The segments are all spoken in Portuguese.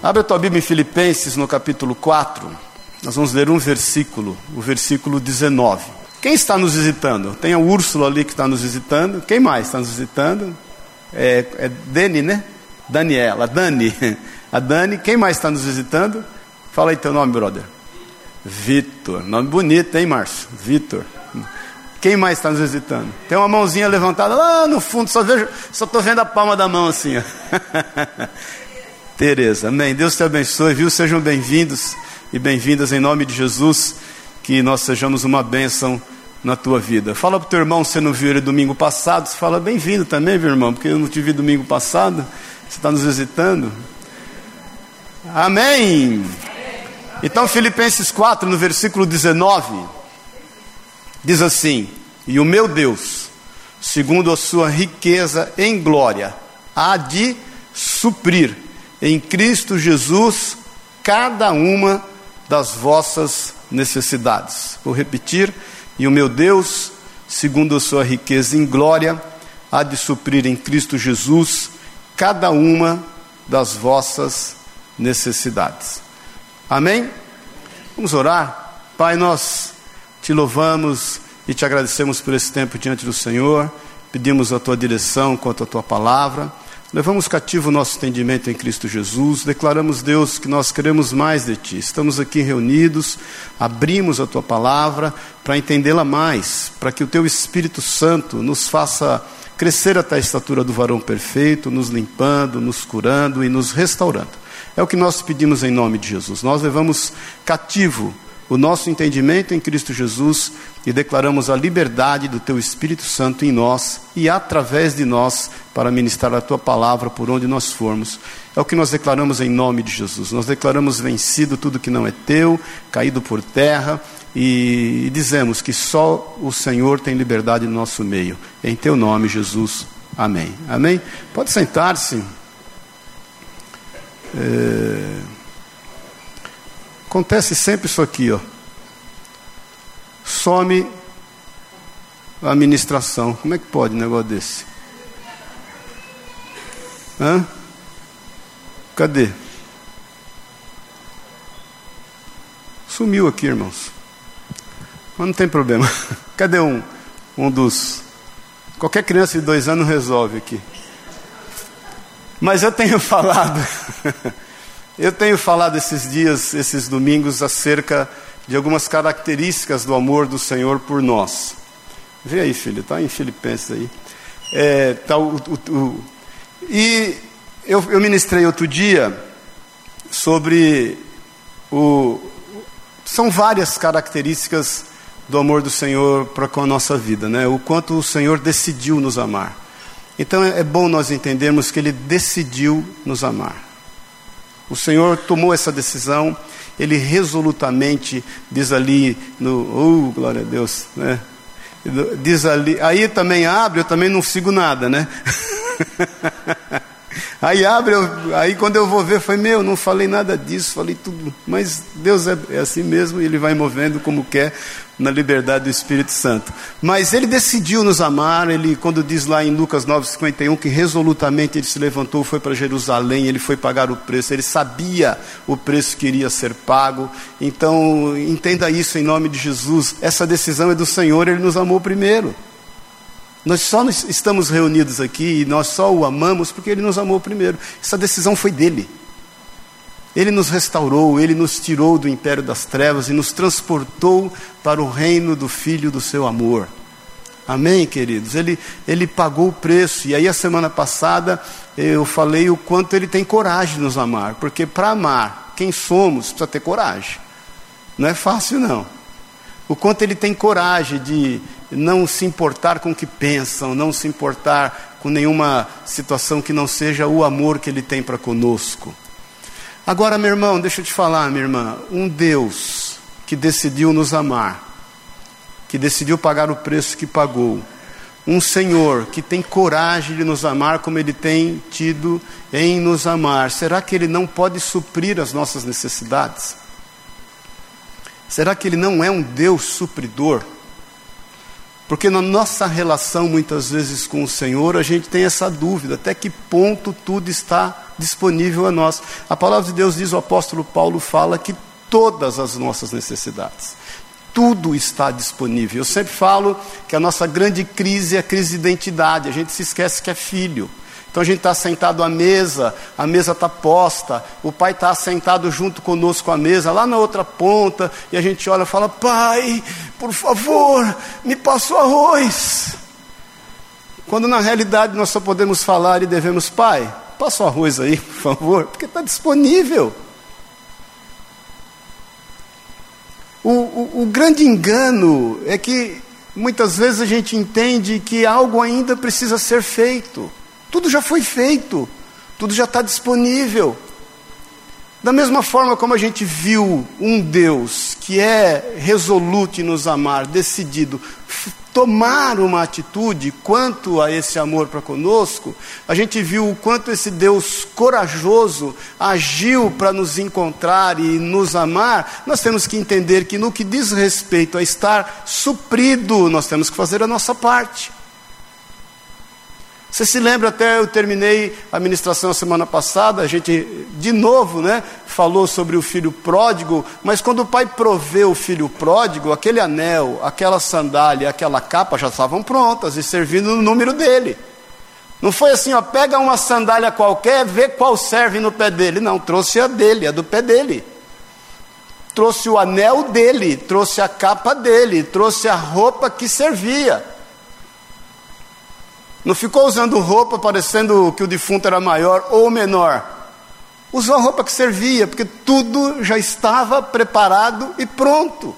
Abre a tua Bíblia em Filipenses no capítulo 4. Nós vamos ler um versículo, o versículo 19. Quem está nos visitando? Tem a Úrsula ali que está nos visitando. Quem mais está nos visitando? É, é Dani, né? Daniela, Dani. A Dani. Quem mais está nos visitando? Fala aí teu nome, brother. Vitor. Nome bonito, hein, Márcio? Vitor. Quem mais está nos visitando? Tem uma mãozinha levantada lá no fundo, só vejo, só estou vendo a palma da mão assim. Tereza, amém. Deus te abençoe, viu? Sejam bem-vindos e bem-vindas em nome de Jesus, que nós sejamos uma bênção na tua vida. Fala para o teu irmão, você não viu ele domingo passado, fala bem-vindo também, meu irmão, porque eu não te vi domingo passado, você está nos visitando. Amém. Então, Filipenses 4, no versículo 19, diz assim: E o meu Deus, segundo a sua riqueza em glória, há de suprir em Cristo Jesus cada uma das vossas necessidades. Vou repetir: E o meu Deus, segundo a sua riqueza em glória, há de suprir em Cristo Jesus cada uma das vossas necessidades. Amém? Vamos orar? Pai, nós te louvamos e te agradecemos por esse tempo diante do Senhor. Pedimos a tua direção quanto à tua palavra. Levamos cativo o nosso entendimento em Cristo Jesus, declaramos, Deus, que nós queremos mais de Ti. Estamos aqui reunidos, abrimos a Tua palavra para entendê-la mais, para que o Teu Espírito Santo nos faça crescer até a estatura do varão perfeito, nos limpando, nos curando e nos restaurando. É o que nós pedimos em nome de Jesus. Nós levamos cativo o nosso entendimento em Cristo Jesus e declaramos a liberdade do Teu Espírito Santo em nós e através de nós para ministrar a Tua palavra por onde nós formos. É o que nós declaramos em nome de Jesus. Nós declaramos vencido tudo que não é Teu, caído por terra e, dizemos que só o Senhor tem liberdade no nosso meio. Em Teu nome, Jesus. Amém. Amém? Pode sentar-se. É... Acontece sempre isso aqui, ó. Some a administração. Como é que pode um negócio desse? Hã? Cadê? Sumiu aqui, irmãos. Mas não tem problema. Cadê um, um dos. Qualquer criança de dois anos resolve aqui. Mas eu tenho falado. Eu tenho falado esses dias, esses domingos, acerca de algumas características do amor do Senhor por nós. Vê aí, filho, está em Filipenses aí. É, tá o, o, o, e eu, eu ministrei outro dia sobre o. São várias características do amor do Senhor para com a nossa vida, né? O quanto o Senhor decidiu nos amar. Então é, é bom nós entendermos que Ele decidiu nos amar. O Senhor tomou essa decisão, ele resolutamente diz ali no, oh, glória a Deus, né? Diz ali, aí também abre, eu também não sigo nada, né? aí abre, eu, aí quando eu vou ver, foi meu, não falei nada disso, falei tudo, mas Deus é, é assim mesmo Ele vai movendo como quer, na liberdade do Espírito Santo. Mas ele decidiu nos amar, ele, quando diz lá em Lucas 9,51 que resolutamente ele se levantou, foi para Jerusalém, ele foi pagar o preço, ele sabia o preço que iria ser pago. Então, entenda isso em nome de Jesus. Essa decisão é do Senhor, ele nos amou primeiro. Nós só estamos reunidos aqui e nós só o amamos porque ele nos amou primeiro. Essa decisão foi dele. Ele nos restaurou, ele nos tirou do império das trevas e nos transportou para o reino do Filho do seu amor. Amém, queridos? Ele, ele pagou o preço. E aí, a semana passada, eu falei o quanto ele tem coragem de nos amar. Porque para amar quem somos, precisa ter coragem. Não é fácil, não. O quanto ele tem coragem de não se importar com o que pensam, não se importar com nenhuma situação que não seja o amor que ele tem para conosco. Agora, meu irmão, deixa eu te falar, minha irmã, um Deus que decidiu nos amar, que decidiu pagar o preço que pagou, um Senhor que tem coragem de nos amar como Ele tem tido em nos amar, será que Ele não pode suprir as nossas necessidades? Será que Ele não é um Deus supridor? Porque na nossa relação, muitas vezes, com o Senhor, a gente tem essa dúvida: até que ponto tudo está disponível a nós. A palavra de Deus diz, o apóstolo Paulo fala que todas as nossas necessidades, tudo está disponível. Eu sempre falo que a nossa grande crise é a crise de identidade, a gente se esquece que é filho. Então a gente está sentado à mesa, a mesa está posta, o pai está sentado junto conosco à mesa, lá na outra ponta, e a gente olha e fala: Pai, por favor, me passa o arroz. Quando na realidade nós só podemos falar e devemos, Pai, passa o arroz aí, por favor, porque está disponível. O, o, o grande engano é que muitas vezes a gente entende que algo ainda precisa ser feito. Tudo já foi feito, tudo já está disponível. Da mesma forma como a gente viu um Deus que é resoluto em nos amar, decidido tomar uma atitude quanto a esse amor para conosco, a gente viu o quanto esse Deus corajoso agiu para nos encontrar e nos amar. Nós temos que entender que no que diz respeito a estar suprido, nós temos que fazer a nossa parte. Você se lembra até eu terminei a ministração semana passada, a gente de novo, né, falou sobre o filho pródigo, mas quando o pai provê o filho pródigo, aquele anel, aquela sandália, aquela capa já estavam prontas e servindo no número dele. Não foi assim, ó, pega uma sandália qualquer, vê qual serve no pé dele. Não, trouxe a dele, a do pé dele. Trouxe o anel dele, trouxe a capa dele, trouxe a roupa que servia. Não ficou usando roupa parecendo que o defunto era maior ou menor. Usou a roupa que servia, porque tudo já estava preparado e pronto.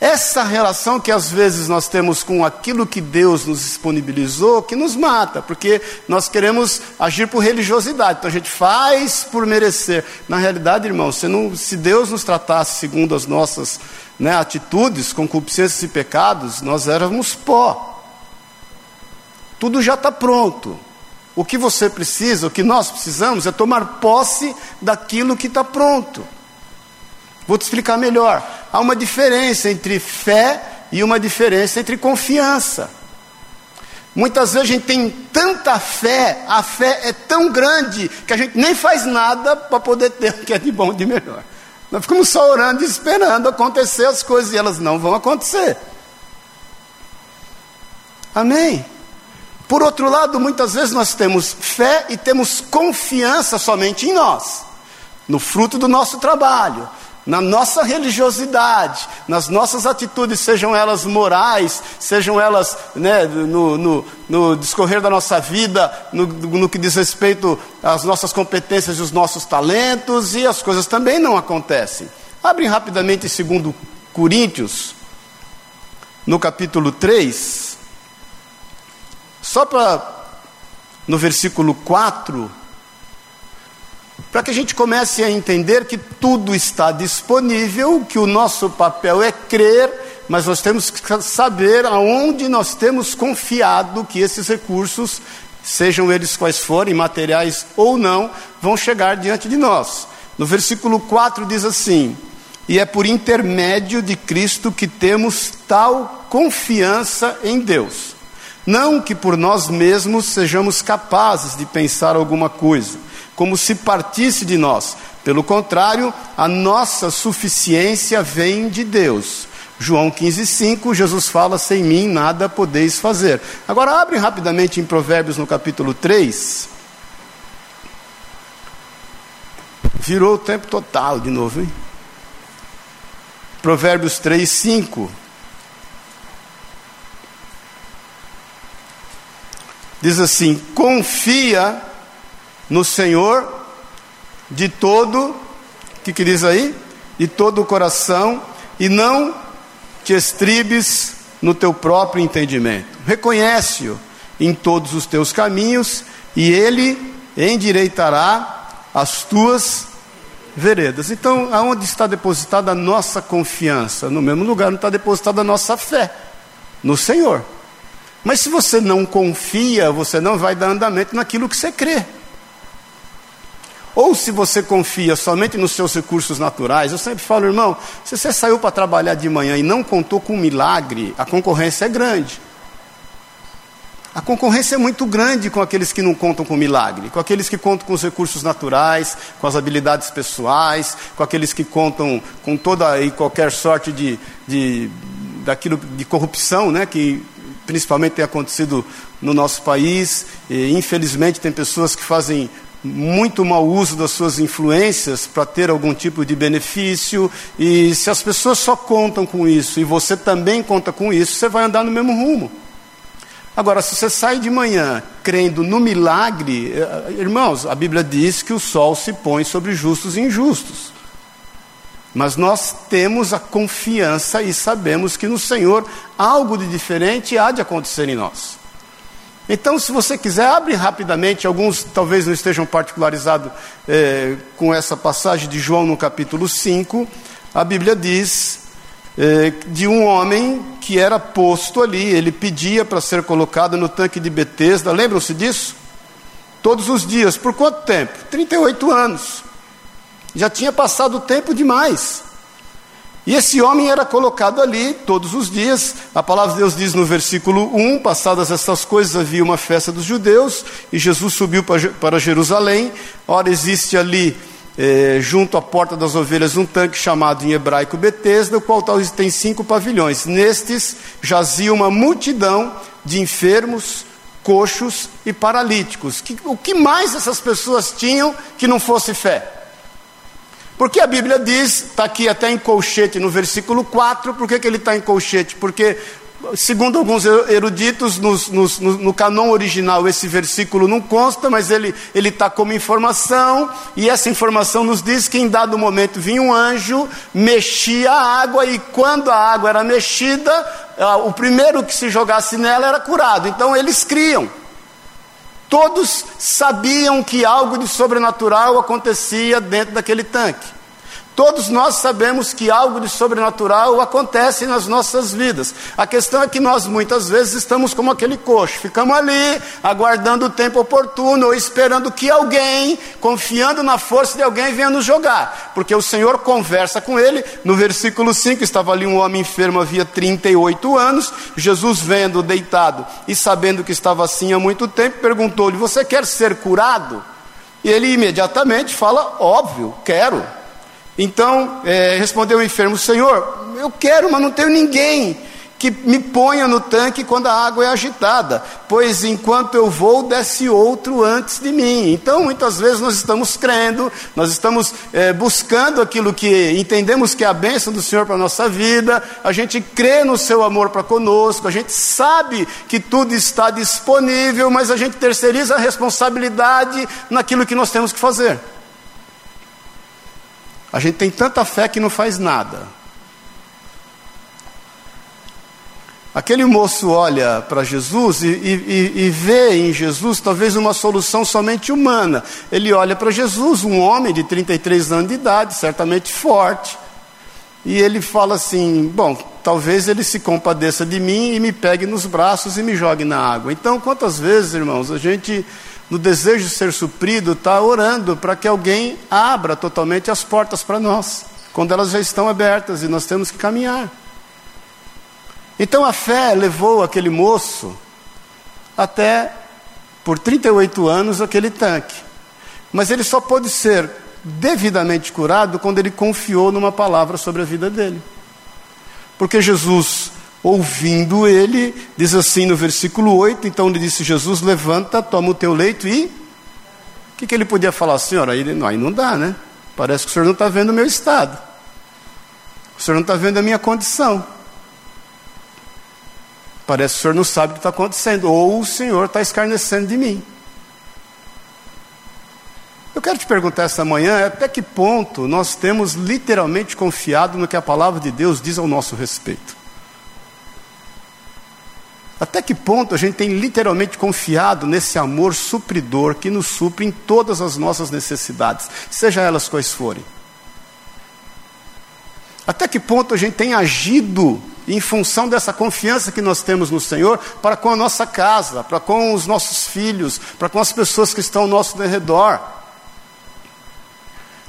Essa relação que às vezes nós temos com aquilo que Deus nos disponibilizou, que nos mata, porque nós queremos agir por religiosidade, então a gente faz por merecer. Na realidade, irmão, se, não, se Deus nos tratasse segundo as nossas né, atitudes, concupiscências e pecados, nós éramos pó. Tudo já está pronto. O que você precisa, o que nós precisamos é tomar posse daquilo que está pronto. Vou te explicar melhor. Há uma diferença entre fé e uma diferença entre confiança. Muitas vezes a gente tem tanta fé, a fé é tão grande que a gente nem faz nada para poder ter o que é de bom e de melhor. Nós ficamos só orando e esperando acontecer as coisas e elas não vão acontecer. Amém? Por outro lado, muitas vezes nós temos fé e temos confiança somente em nós, no fruto do nosso trabalho, na nossa religiosidade, nas nossas atitudes, sejam elas morais, sejam elas né, no, no, no, discorrer da nossa vida, no, no que diz respeito às nossas competências e os nossos talentos, e as coisas também não acontecem. Abrem rapidamente segundo Coríntios, no capítulo 3. Só para, no versículo 4, para que a gente comece a entender que tudo está disponível, que o nosso papel é crer, mas nós temos que saber aonde nós temos confiado que esses recursos, sejam eles quais forem, materiais ou não, vão chegar diante de nós. No versículo 4 diz assim: E é por intermédio de Cristo que temos tal confiança em Deus. Não que por nós mesmos sejamos capazes de pensar alguma coisa, como se partisse de nós. Pelo contrário, a nossa suficiência vem de Deus. João 15,5, Jesus fala: Sem mim nada podeis fazer. Agora, abre rapidamente em Provérbios no capítulo 3. Virou o tempo total de novo, hein? Provérbios 3, 5. Diz assim: confia no Senhor de todo, o que, que diz aí? De todo o coração, e não te estribes no teu próprio entendimento. Reconhece-o em todos os teus caminhos, e ele endireitará as tuas veredas. Então, aonde está depositada a nossa confiança? No mesmo lugar, não está depositada a nossa fé, no Senhor. Mas se você não confia, você não vai dar andamento naquilo que você crê. Ou se você confia somente nos seus recursos naturais, eu sempre falo, irmão, se você saiu para trabalhar de manhã e não contou com um milagre, a concorrência é grande. A concorrência é muito grande com aqueles que não contam com milagre, com aqueles que contam com os recursos naturais, com as habilidades pessoais, com aqueles que contam com toda e qualquer sorte de, de, daquilo, de corrupção, né, que principalmente tem acontecido no nosso país. E, infelizmente, tem pessoas que fazem muito mau uso das suas influências para ter algum tipo de benefício, e se as pessoas só contam com isso e você também conta com isso, você vai andar no mesmo rumo. Agora, se você sai de manhã crendo no milagre, eh, irmãos, a Bíblia diz que o sol se põe sobre justos e injustos. Mas nós temos a confiança e sabemos que no Senhor algo de diferente há de acontecer em nós. Então, se você quiser, abre rapidamente, alguns talvez não estejam particularizados eh, com essa passagem de João no capítulo 5. A Bíblia diz eh, de um homem que era posto ali, ele pedia para ser colocado no tanque de Betesda, lembram-se disso? Todos os dias, por quanto tempo? 38 anos. Já tinha passado tempo demais. E esse homem era colocado ali todos os dias. A palavra de Deus diz no versículo 1: Passadas estas coisas, havia uma festa dos judeus, e Jesus subiu para Jerusalém. Ora, existe ali, eh, junto à porta das ovelhas, um tanque chamado em hebraico Betesda, o qual tem cinco pavilhões. Nestes jazia uma multidão de enfermos, coxos e paralíticos. o que mais essas pessoas tinham que não fosse fé? Porque a Bíblia diz, está aqui até em colchete no versículo 4, por que, que ele está em colchete? Porque, segundo alguns eruditos, nos, nos, no, no canon original esse versículo não consta, mas ele está como informação, e essa informação nos diz que em dado momento vinha um anjo, mexia a água, e quando a água era mexida, o primeiro que se jogasse nela era curado. Então eles criam. Todos sabiam que algo de sobrenatural acontecia dentro daquele tanque. Todos nós sabemos que algo de sobrenatural acontece nas nossas vidas. A questão é que nós muitas vezes estamos como aquele coxo, ficamos ali aguardando o tempo oportuno ou esperando que alguém, confiando na força de alguém, venha nos jogar. Porque o Senhor conversa com ele. No versículo 5 estava ali um homem enfermo havia 38 anos. Jesus vendo deitado e sabendo que estava assim há muito tempo, perguntou-lhe: "Você quer ser curado?" E ele imediatamente fala: "Óbvio, quero." Então é, respondeu o enfermo: Senhor, eu quero, mas não tenho ninguém que me ponha no tanque quando a água é agitada, pois enquanto eu vou, desce outro antes de mim. Então, muitas vezes nós estamos crendo, nós estamos é, buscando aquilo que entendemos que é a bênção do Senhor para a nossa vida, a gente crê no seu amor para conosco, a gente sabe que tudo está disponível, mas a gente terceiriza a responsabilidade naquilo que nós temos que fazer. A gente tem tanta fé que não faz nada. Aquele moço olha para Jesus e, e, e, vê em Jesus talvez uma solução somente humana. Ele olha para Jesus, um homem de 33 anos de idade, certamente forte, e ele fala assim: Bom, talvez ele se compadeça de mim e me pegue nos braços e me jogue na água. Então, quantas vezes, irmãos, a gente no desejo de ser suprido, está orando para que alguém abra totalmente as portas para nós, quando elas já estão abertas e nós temos que caminhar. Então a fé levou aquele moço até, por 38 anos, aquele tanque. Mas ele só pôde ser devidamente curado quando ele confiou numa palavra sobre a vida dele. Porque Jesus ouvindo ele, diz assim no versículo 8: então lhe disse Jesus: Levanta, toma o teu leito e. O que, que ele podia falar, senhora? Aí, não, aí não dá, né? Parece que o senhor não está vendo o meu estado, o senhor não está vendo a minha condição. Parece que o senhor não sabe o que está acontecendo, ou o senhor está escarnecendo de mim. Eu quero te perguntar esta manhã até que ponto nós temos literalmente confiado no que a palavra de Deus diz ao nosso respeito. Até que ponto a gente tem literalmente confiado nesse amor supridor que nos supre em todas as nossas necessidades, seja elas quais forem? Até que ponto a gente tem agido em função dessa confiança que nós temos no Senhor para com a nossa casa, para com os nossos filhos, para com as pessoas que estão ao nosso redor?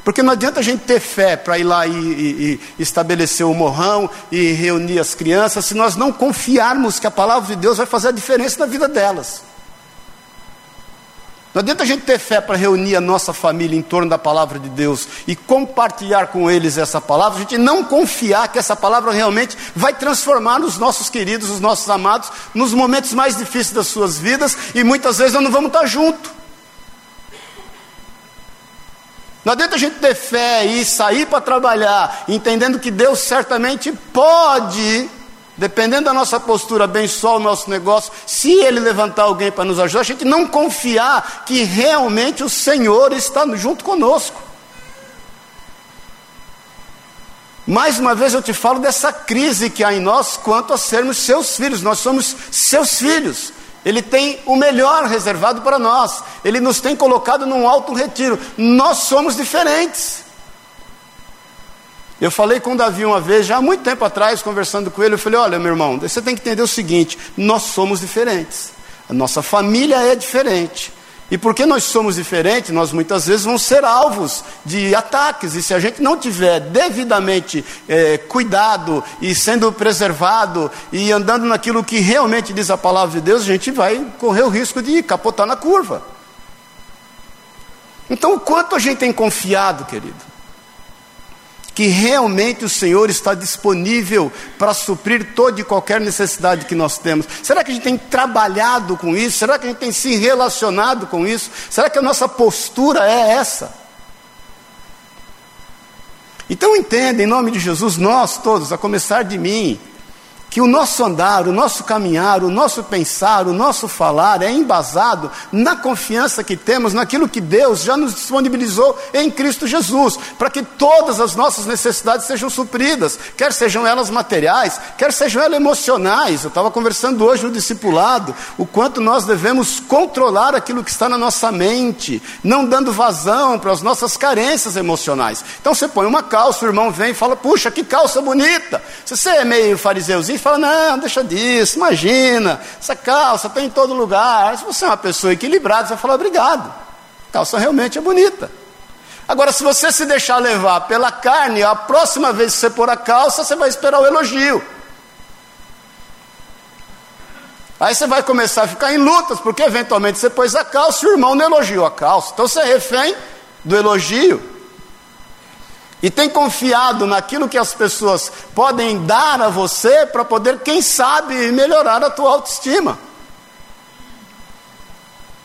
Porque não adianta a gente ter fé para ir lá e, e, e, estabelecer o morrão e reunir as crianças, se nós não confiarmos que a palavra de Deus vai fazer a diferença na vida delas. Não adianta a gente ter fé para reunir a nossa família em torno da palavra de Deus e compartilhar com eles essa palavra, a gente não confiar que essa palavra realmente vai transformar os nossos queridos, os nossos amados, nos momentos mais difíceis das suas vidas e muitas vezes nós não vamos estar juntos. Não adianta a gente ter fé e sair para trabalhar, entendendo que Deus certamente pode dependendo da nossa postura, abençoar o nosso negócio, se Ele levantar alguém para nos ajudar, a gente não confiar que realmente o Senhor está junto conosco. Mais uma vez eu te falo dessa crise que há em nós quanto a sermos seus filhos, nós somos seus filhos. Ele tem o melhor reservado para nós, ele nos tem colocado num alto retiro, nós somos diferentes. Eu falei com Davi uma vez, já há muito tempo atrás, conversando com ele, eu falei: olha, meu irmão, você tem que entender o seguinte: nós somos diferentes, a nossa família é diferente. E porque nós somos diferentes, nós muitas vezes vamos ser alvos de ataques, e se a gente não tiver devidamente é, cuidado e sendo preservado e andando naquilo que realmente diz a palavra de Deus, a gente vai correr o risco de capotar na curva. Então, o quanto a gente tem confiado, querido? Que realmente o Senhor está disponível para suprir toda e qualquer necessidade que nós temos. Será que a gente tem trabalhado com isso? Será que a gente tem se relacionado com isso? Será que a nossa postura é essa? Então entenda, em nome de Jesus, nós todos, a começar de mim, que o nosso andar, o nosso caminhar, o nosso pensar, o nosso falar é embasado na confiança que temos naquilo que Deus já nos disponibilizou em Cristo Jesus, para que todas as nossas necessidades sejam supridas, quer sejam elas materiais, quer sejam elas emocionais. Eu estava conversando hoje no discipulado o quanto nós devemos controlar aquilo que está na nossa mente, não dando vazão para as nossas carências emocionais. Então você põe uma calça, o irmão vem e fala: Puxa, que calça bonita. Você é meio fariseuzinho, fala: não, deixa disso, imagina, essa calça tem em todo lugar. Se você é uma pessoa equilibrada, você vai falar: obrigado, a calça realmente é bonita. Agora, se você se deixar levar pela carne, a próxima vez que você pôr a calça, você vai esperar o elogio. Aí você vai começar a ficar em lutas, porque eventualmente você pôs a calça e o irmão não elogiou a calça. Então você é refém do elogio e tem confiado naquilo que as pessoas podem dar a você para poder, quem sabe, melhorar a tua autoestima.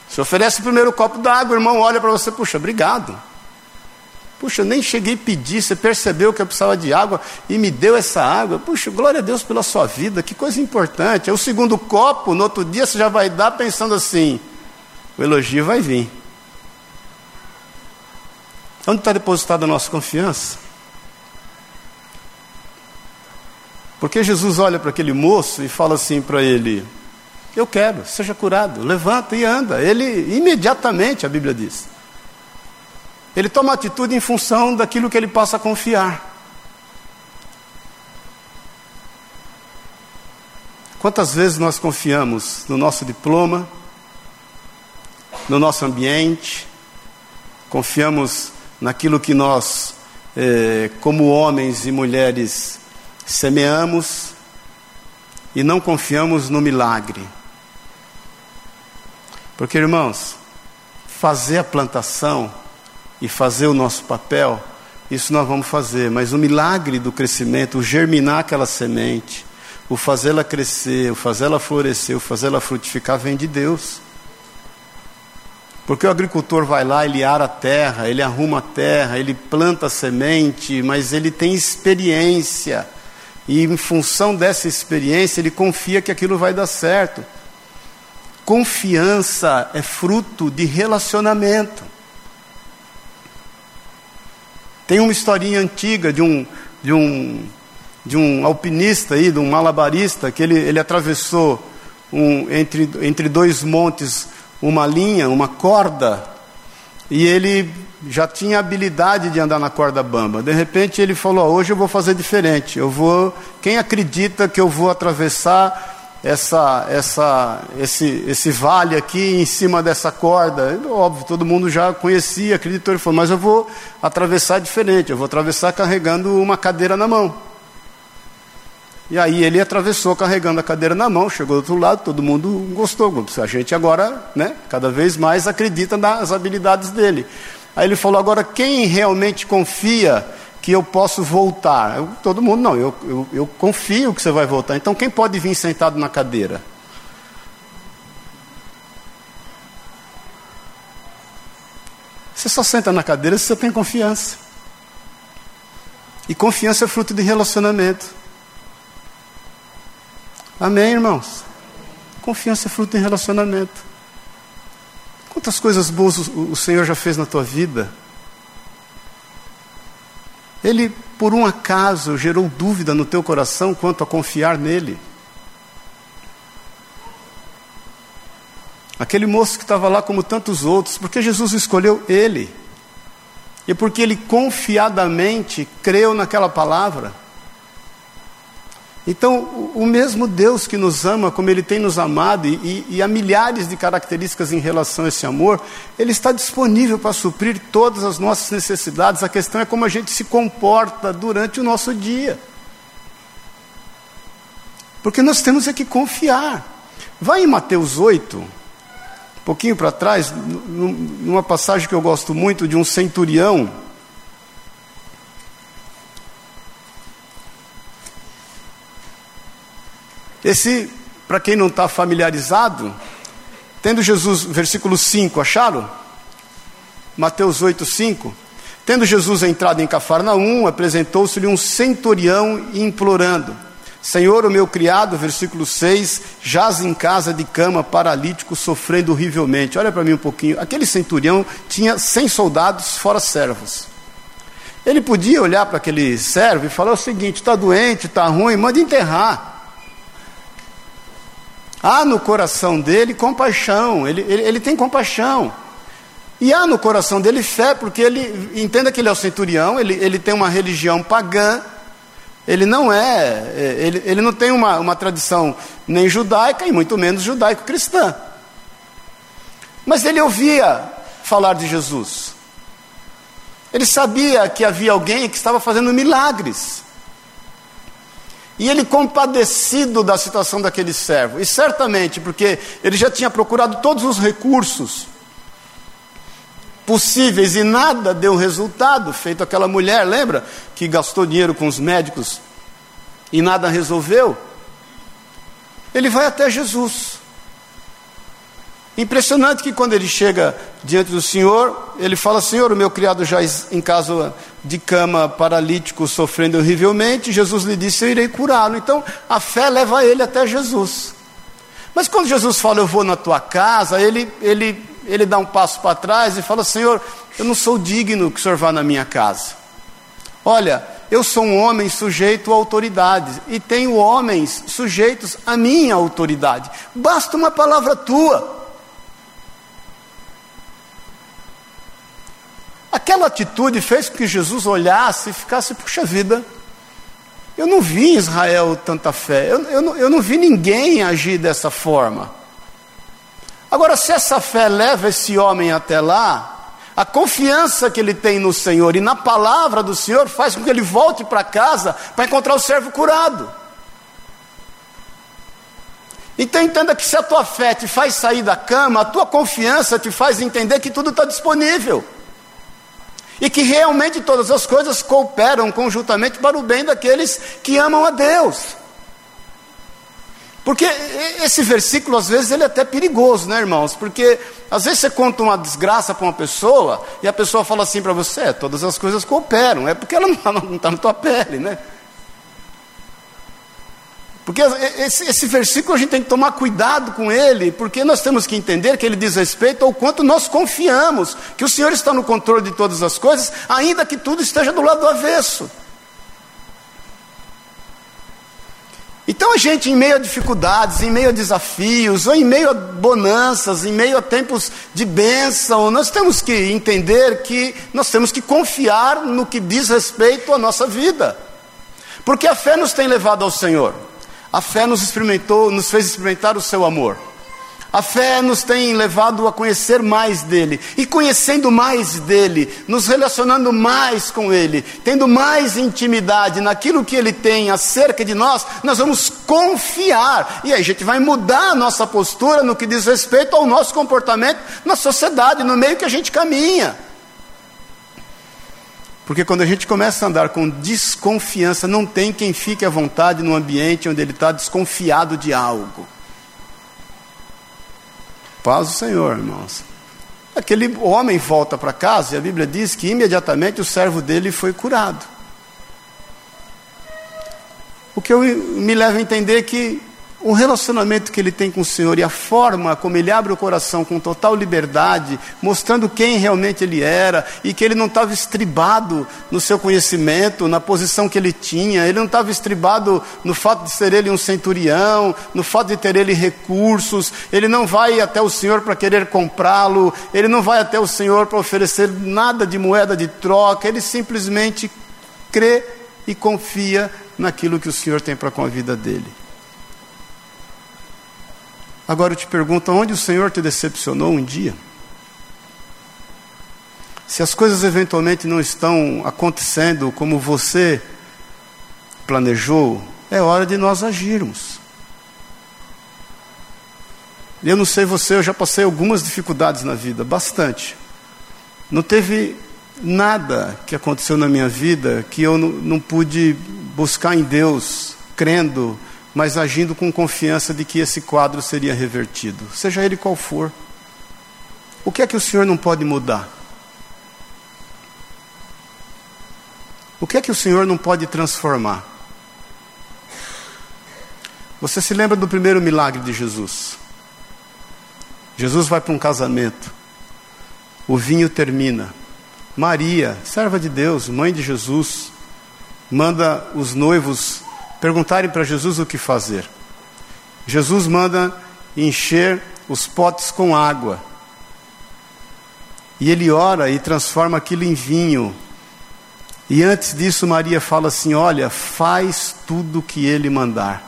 Você oferece o primeiro copo d'água, o irmão olha para você, puxa, obrigado. Puxa, nem cheguei a pedir, você percebeu que eu precisava de água e me deu essa água. Puxa, glória a Deus pela sua vida, que coisa importante. É o segundo copo, no outro dia você já vai dar pensando assim: o elogio vai vir. Onde está depositada a nossa confiança? Porque Jesus olha para aquele moço e fala assim para ele: Eu quero, seja curado, levanta e anda. Ele imediatamente, a Bíblia diz, ele toma atitude em função daquilo que ele passa a confiar. Quantas vezes nós confiamos no nosso diploma, no nosso ambiente, confiamos naquilo que nós, eh, como homens e mulheres, semeamos e não confiamos no milagre. Porque, irmãos, fazer a plantação e fazer o nosso papel, isso nós vamos fazer, mas o milagre do crescimento, o germinar aquela semente, o fazê-la crescer, o fazê-la florescer, o fazê-la frutificar, vem de Deus. Porque o agricultor vai lá, ele ara a terra, ele arruma a terra, ele planta a semente, mas ele tem experiência. E em função dessa experiência, ele confia que aquilo vai dar certo. Confiança é fruto de relacionamento. Tem uma historinha antiga de um, de um, de um alpinista aí, de um malabarista, que ele, ele atravessou um, entre, entre dois montes uma linha, uma corda, e ele já tinha habilidade de andar na corda bamba. De repente ele falou: oh, hoje eu vou fazer diferente. Eu vou. Quem acredita que eu vou atravessar essa, essa, esse, esse vale aqui em cima dessa corda. Óbvio, todo mundo já conhecia, acreditou. Ele falou, mas eu vou atravessar diferente, eu vou atravessar carregando uma cadeira na mão. E aí ele atravessou carregando a cadeira na mão, chegou do outro lado, todo mundo gostou. A gente agora, né, cada vez mais acredita nas habilidades dele. Aí ele falou: agora quem realmente confia que eu posso voltar? Eu, todo mundo, não, eu, eu, eu confio que você vai voltar. Então quem pode vir sentado na cadeira? Você só senta na cadeira se você tem confiança. E confiança é fruto de relacionamento. Amém, irmãos? Confiança é fruto de relacionamento. Quantas coisas boas o Senhor já fez na tua vida? Ele, por um acaso, gerou dúvida no teu coração quanto a confiar nele. Aquele moço que estava lá como tantos outros, porque Jesus escolheu ele. E porque ele confiadamente creu naquela palavra. Então, o mesmo Deus que nos ama, como Ele tem nos amado, e, e, há milhares de características em relação a esse amor, Ele está disponível para suprir todas as nossas necessidades. A questão é como a gente se comporta durante o nosso dia. Porque nós temos é que confiar. Vai em Mateus 8, um pouquinho para trás, numa passagem que eu gosto muito de um centurião Esse, para quem não está familiarizado, tendo Jesus, versículo 5, acharam? Mateus 8, 5. Tendo Jesus entrado em Cafarnaum, apresentou-se-lhe um centurião implorando: Senhor, o meu criado, versículo 6, jaz em casa de cama, paralítico, sofrendo horrivelmente. Olha para mim um pouquinho. Aquele centurião tinha 100 soldados, fora servos. Ele podia olhar para aquele servo e falar o seguinte: está doente, está ruim, manda enterrar. Há no coração dele compaixão, ele, ele, ele, tem compaixão. E há no coração dele fé, porque ele entenda que ele é o centurião, ele, ele tem uma religião pagã, ele não é, é, ele, ele não tem uma, uma tradição nem judaica e muito menos judaico-cristã. Mas ele ouvia falar de Jesus. Ele sabia que havia alguém que estava fazendo milagres. E ele compadecido da situação daquele servo, e certamente porque ele já tinha procurado todos os recursos possíveis e nada deu resultado, feito aquela mulher, lembra? Que gastou dinheiro com os médicos e nada resolveu. Ele vai até Jesus. Impressionante que quando ele chega diante do Senhor, ele fala: Senhor, o meu criado já em casa de cama, paralítico, sofrendo horrivelmente. Jesus lhe disse: Eu irei curá-lo. Então a fé leva ele até Jesus. Mas quando Jesus fala: Eu vou na tua casa, ele, ele, ele dá um passo para trás e fala: Senhor, eu não sou digno que o Senhor vá na minha casa. Olha, eu sou um homem sujeito a autoridades e tenho homens sujeitos à minha autoridade. Basta uma palavra tua. Aquela atitude fez com que Jesus olhasse e ficasse, puxa vida, eu não vi em Israel tanta fé, eu, eu, não, eu não vi ninguém agir dessa forma. Agora, se essa fé leva esse homem até lá, a confiança que ele tem no Senhor e na palavra do Senhor faz com que ele volte para casa para encontrar o servo curado. Então entenda que se a tua fé te faz sair da cama, a tua confiança te faz entender que tudo está disponível. E que realmente todas as coisas cooperam conjuntamente para o bem daqueles que amam a Deus. Porque esse versículo, às vezes, ele é até perigoso, né, irmãos? Porque às vezes você conta uma desgraça para uma pessoa e a pessoa fala assim para você: é, todas as coisas cooperam, é porque ela não está tá na tua pele, né? Porque esse, esse, versículo a gente tem que tomar cuidado com ele, porque nós temos que entender que ele diz respeito ao quanto nós confiamos que o Senhor está no controle de todas as coisas, ainda que tudo esteja do lado do avesso. Então a gente, em meio a dificuldades, em meio a desafios, ou em meio a bonanças, em meio a tempos de bênção, nós temos que entender que nós temos que confiar no que diz respeito à nossa vida. Porque a fé nos tem levado ao Senhor. A fé nos experimentou, nos fez experimentar o seu amor. A fé nos tem levado a conhecer mais dele, e conhecendo mais dele, nos relacionando mais com ele, tendo mais intimidade naquilo que ele tem acerca de nós, nós vamos confiar, e aí a gente vai mudar a nossa postura no que diz respeito ao nosso comportamento na sociedade, no meio que a gente caminha. Porque quando a gente começa a andar com desconfiança, não tem quem fique à vontade no ambiente onde ele está desconfiado de algo. Paz do Senhor, irmãos. Aquele homem volta para casa e a Bíblia diz que imediatamente o servo dele foi curado. O que eu me leva a entender que o relacionamento que ele tem com o Senhor e a forma como ele abre o coração com total liberdade, mostrando quem realmente ele era e que ele não estava estribado no seu conhecimento, na posição que ele tinha, ele não estava estribado no fato de ser ele um centurião, no fato de ter ele recursos, ele não vai até o Senhor para querer comprá-lo, ele não vai até o Senhor para oferecer nada de moeda de troca, ele simplesmente crê e confia naquilo que o Senhor tem para com a vida dele. Agora eu te pergunto: onde o Senhor te decepcionou um dia? Se as coisas eventualmente não estão acontecendo como você planejou, é hora de nós agirmos. Eu não sei você, eu já passei algumas dificuldades na vida, bastante. Não teve nada que aconteceu na minha vida que eu não, não pude buscar em Deus, crendo mas agindo com confiança de que esse quadro seria revertido, seja ele qual for. O que é que o Senhor não pode mudar? O que é que o Senhor não pode transformar? Você se lembra do primeiro milagre de Jesus? Jesus vai para um casamento, o vinho termina. Maria, serva de Deus, mãe de Jesus, manda os noivos perguntarem para Jesus o que fazer. Jesus manda encher os potes com água. E ele ora e transforma aquilo em vinho. E antes disso, Maria fala assim: Olha, faz tudo o que ele mandar.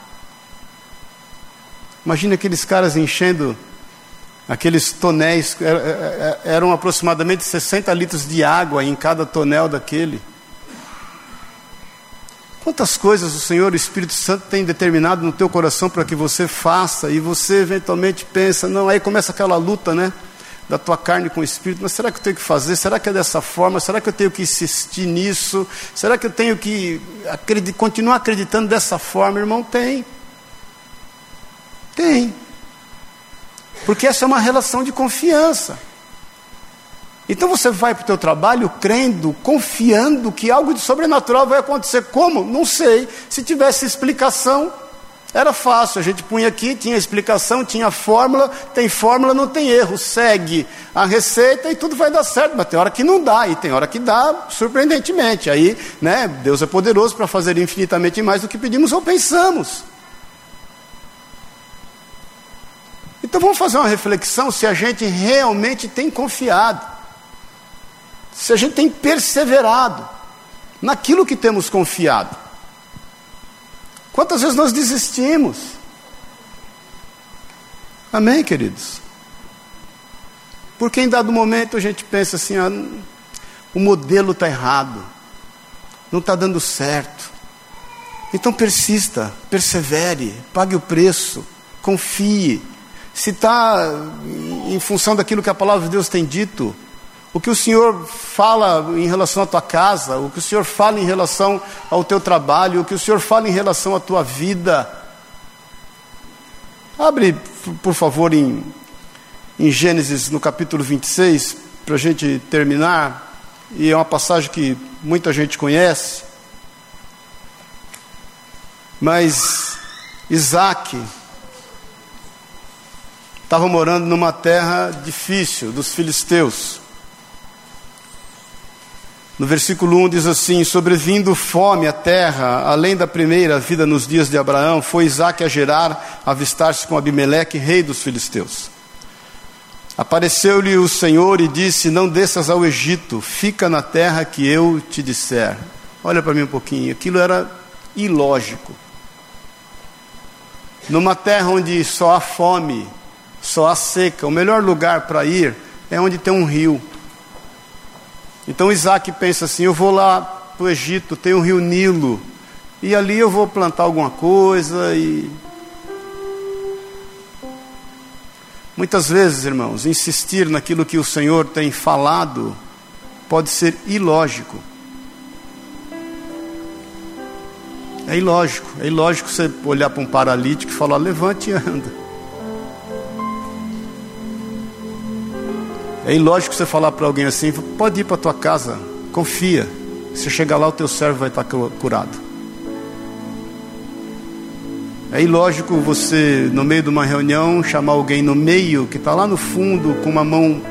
Imagina aqueles caras enchendo aqueles tonéis, eram aproximadamente 60 litros de água em cada tonel daquele. Quantas coisas o Senhor, o Espírito Santo, tem determinado no teu coração para que você faça e você eventualmente pensa, não, aí começa aquela luta, né? Da tua carne com o Espírito, mas será que eu tenho que fazer? Será que é dessa forma? Será que eu tenho que insistir nisso? Será que eu tenho que acredit continuar acreditando dessa forma? Irmão, tem. Tem. Porque essa é uma relação de confiança. Então você vai para o teu trabalho crendo, confiando que algo de sobrenatural vai acontecer. Como? Não sei. Se tivesse explicação, era fácil. A gente punha aqui, tinha explicação, tinha fórmula. Tem fórmula, não tem erro. Segue a receita e tudo vai dar certo. Mas tem hora que não dá, e tem hora que dá surpreendentemente. Aí, né, Deus é poderoso para fazer infinitamente mais do que pedimos ou pensamos. Então vamos fazer uma reflexão se a gente realmente tem confiado se a gente tem perseverado naquilo que temos confiado. Quantas vezes nós desistimos? Amém, queridos? Porque em dado momento a gente pensa assim: ah, o modelo está errado, não está dando certo. Então persista, persevere, pague o preço, confie. Se está em função daquilo que a palavra de Deus tem dito, o que o Senhor fala em relação à tua casa, o que o Senhor fala em relação ao teu trabalho, o que o Senhor fala em relação à tua vida. Abre, por favor, em, em Gênesis, no capítulo 26, para a gente terminar, e é uma passagem que muita gente conhece. Mas Isaac estava morando numa terra difícil, dos filisteus. No versículo 1 diz assim: Sobrevindo fome à terra, além da primeira vida nos dias de Abraão, foi Isaac a Gerar avistar-se com Abimeleque, rei dos filisteus. Apareceu-lhe o Senhor e disse: Não desças ao Egito, fica na terra que eu te disser. Olha para mim um pouquinho, aquilo era ilógico. numa terra onde só há fome, só há seca, o melhor lugar para ir é onde tem um rio. Então Isaac pensa assim: eu vou lá para o Egito, tem o rio Nilo, e ali eu vou plantar alguma coisa e. Muitas vezes, irmãos, insistir naquilo que o Senhor tem falado pode ser ilógico. É ilógico, é ilógico você olhar para um paralítico e falar: levante e anda. É ilógico você falar para alguém assim: pode ir para tua casa, confia. Se chegar lá, o teu servo vai estar curado. É ilógico você, no meio de uma reunião, chamar alguém no meio, que está lá no fundo, com uma mão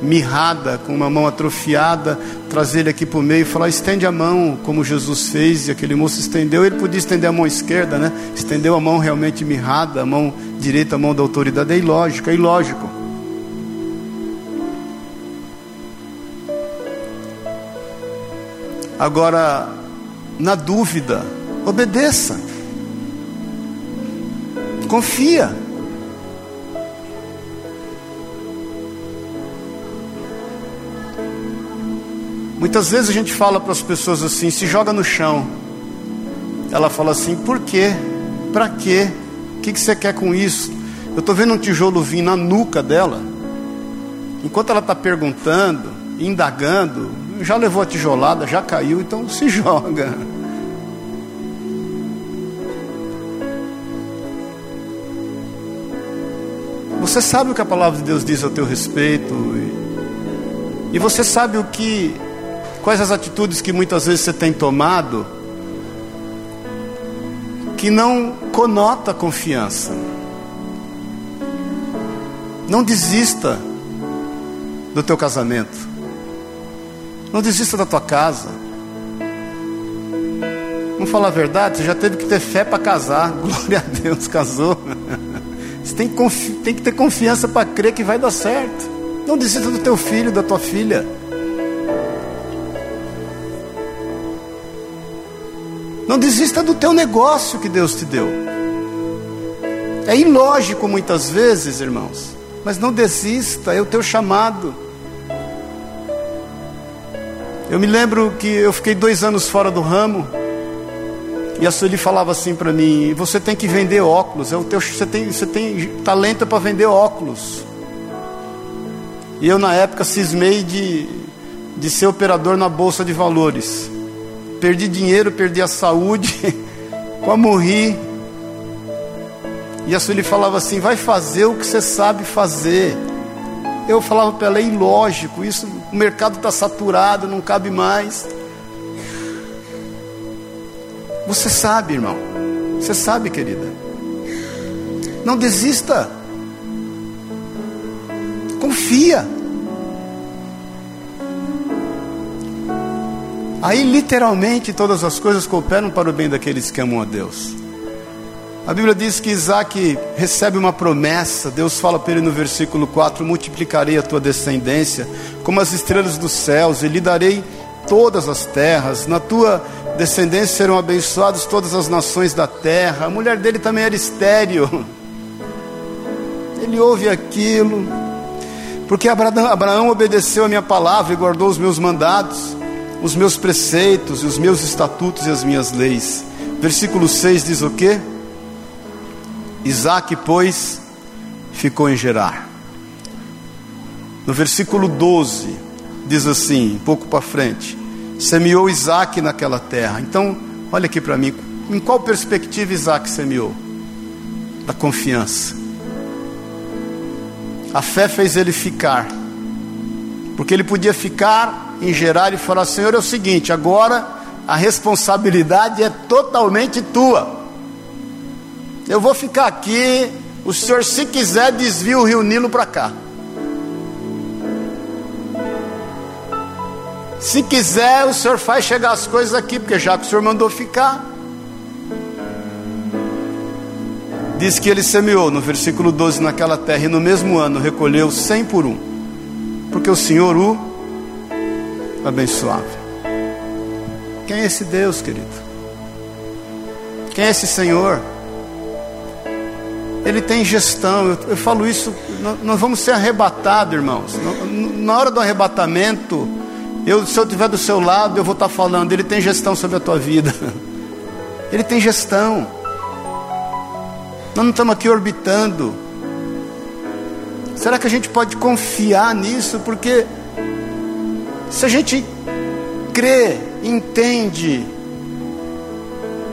mirrada, com uma mão atrofiada, trazer ele aqui para o meio e falar: estende a mão, como Jesus fez, e aquele moço estendeu. Ele podia estender a mão esquerda, né? Estendeu a mão realmente mirrada, a mão direita, a mão da autoridade. É ilógico, é ilógico. Agora, na dúvida, obedeça, confia. Muitas vezes a gente fala para as pessoas assim: se joga no chão. Ela fala assim: por quê? Para quê? O que, que você quer com isso? Eu estou vendo um tijolo vir na nuca dela. Enquanto ela está perguntando, indagando, já levou a tijolada, já caiu, então se joga. Você sabe o que a palavra de Deus diz ao teu respeito, e, e você sabe o que Quais as atitudes que muitas vezes você tem tomado que não conota confiança? Não desista do teu casamento. Não desista da tua casa. Vamos falar a verdade, você já teve que ter fé para casar. Glória a Deus, casou. Você tem que, tem que ter confiança para crer que vai dar certo. Não desista do teu filho, da tua filha. Não desista do teu negócio que Deus te deu. É ilógico muitas vezes, irmãos, mas não desista, é o teu chamado. Eu me lembro que eu fiquei dois anos fora do ramo e a Sueli falava assim para mim: você tem que vender óculos, é o teu, você tem, você tem talento para vender óculos. E eu na época cismei de, de ser operador na bolsa de valores perdi dinheiro, perdi a saúde, quase morri. E a Sueli falava assim: vai fazer o que você sabe fazer. Eu falava para ela: é ilógico, isso, o mercado está saturado, não cabe mais. Você sabe, irmão, você sabe, querida. Não desista. Confia. Aí, literalmente, todas as coisas cooperam para o bem daqueles que amam a Deus. A Bíblia diz que Isaac recebe uma promessa. Deus fala para ele no versículo 4: Multiplicarei a tua descendência como as estrelas dos céus, e lhe darei todas as terras. Na tua descendência serão abençoadas todas as nações da terra. A mulher dele também era estéril. Ele ouve aquilo, porque Abraão, obedeceu a minha palavra e guardou os meus mandados os meus preceitos, os meus estatutos e as minhas leis. Versículo 6 diz o que? Isaac, pois, ficou em Gerar. No versículo 12, diz assim, um pouco para frente: semeou Isaac naquela terra. Então, olha aqui para mim, em qual perspectiva Isaac semeou? Da confiança. A fé fez ele ficar, porque ele podia ficar em gerar e falar: Senhor, é o seguinte, agora a responsabilidade é totalmente tua. Eu vou ficar aqui, o senhor, se quiser, desvia o rio Nilo para cá. Se quiser, o senhor faz chegar as coisas aqui, porque já que o senhor mandou ficar. Diz que ele semeou no versículo 12 naquela terra e no mesmo ano recolheu cem por um, porque o Senhor o abençoável. Quem é esse Deus, querido? Quem é esse Senhor? Ele tem gestão. Eu, eu falo isso, nós vamos ser arrebatados, irmãos. Na hora do arrebatamento, eu, se eu estiver do seu lado, eu vou estar falando, Ele tem gestão sobre a tua vida. Ele tem gestão. Nós não estamos aqui orbitando. Será que a gente pode confiar nisso? Porque se a gente crê, entende,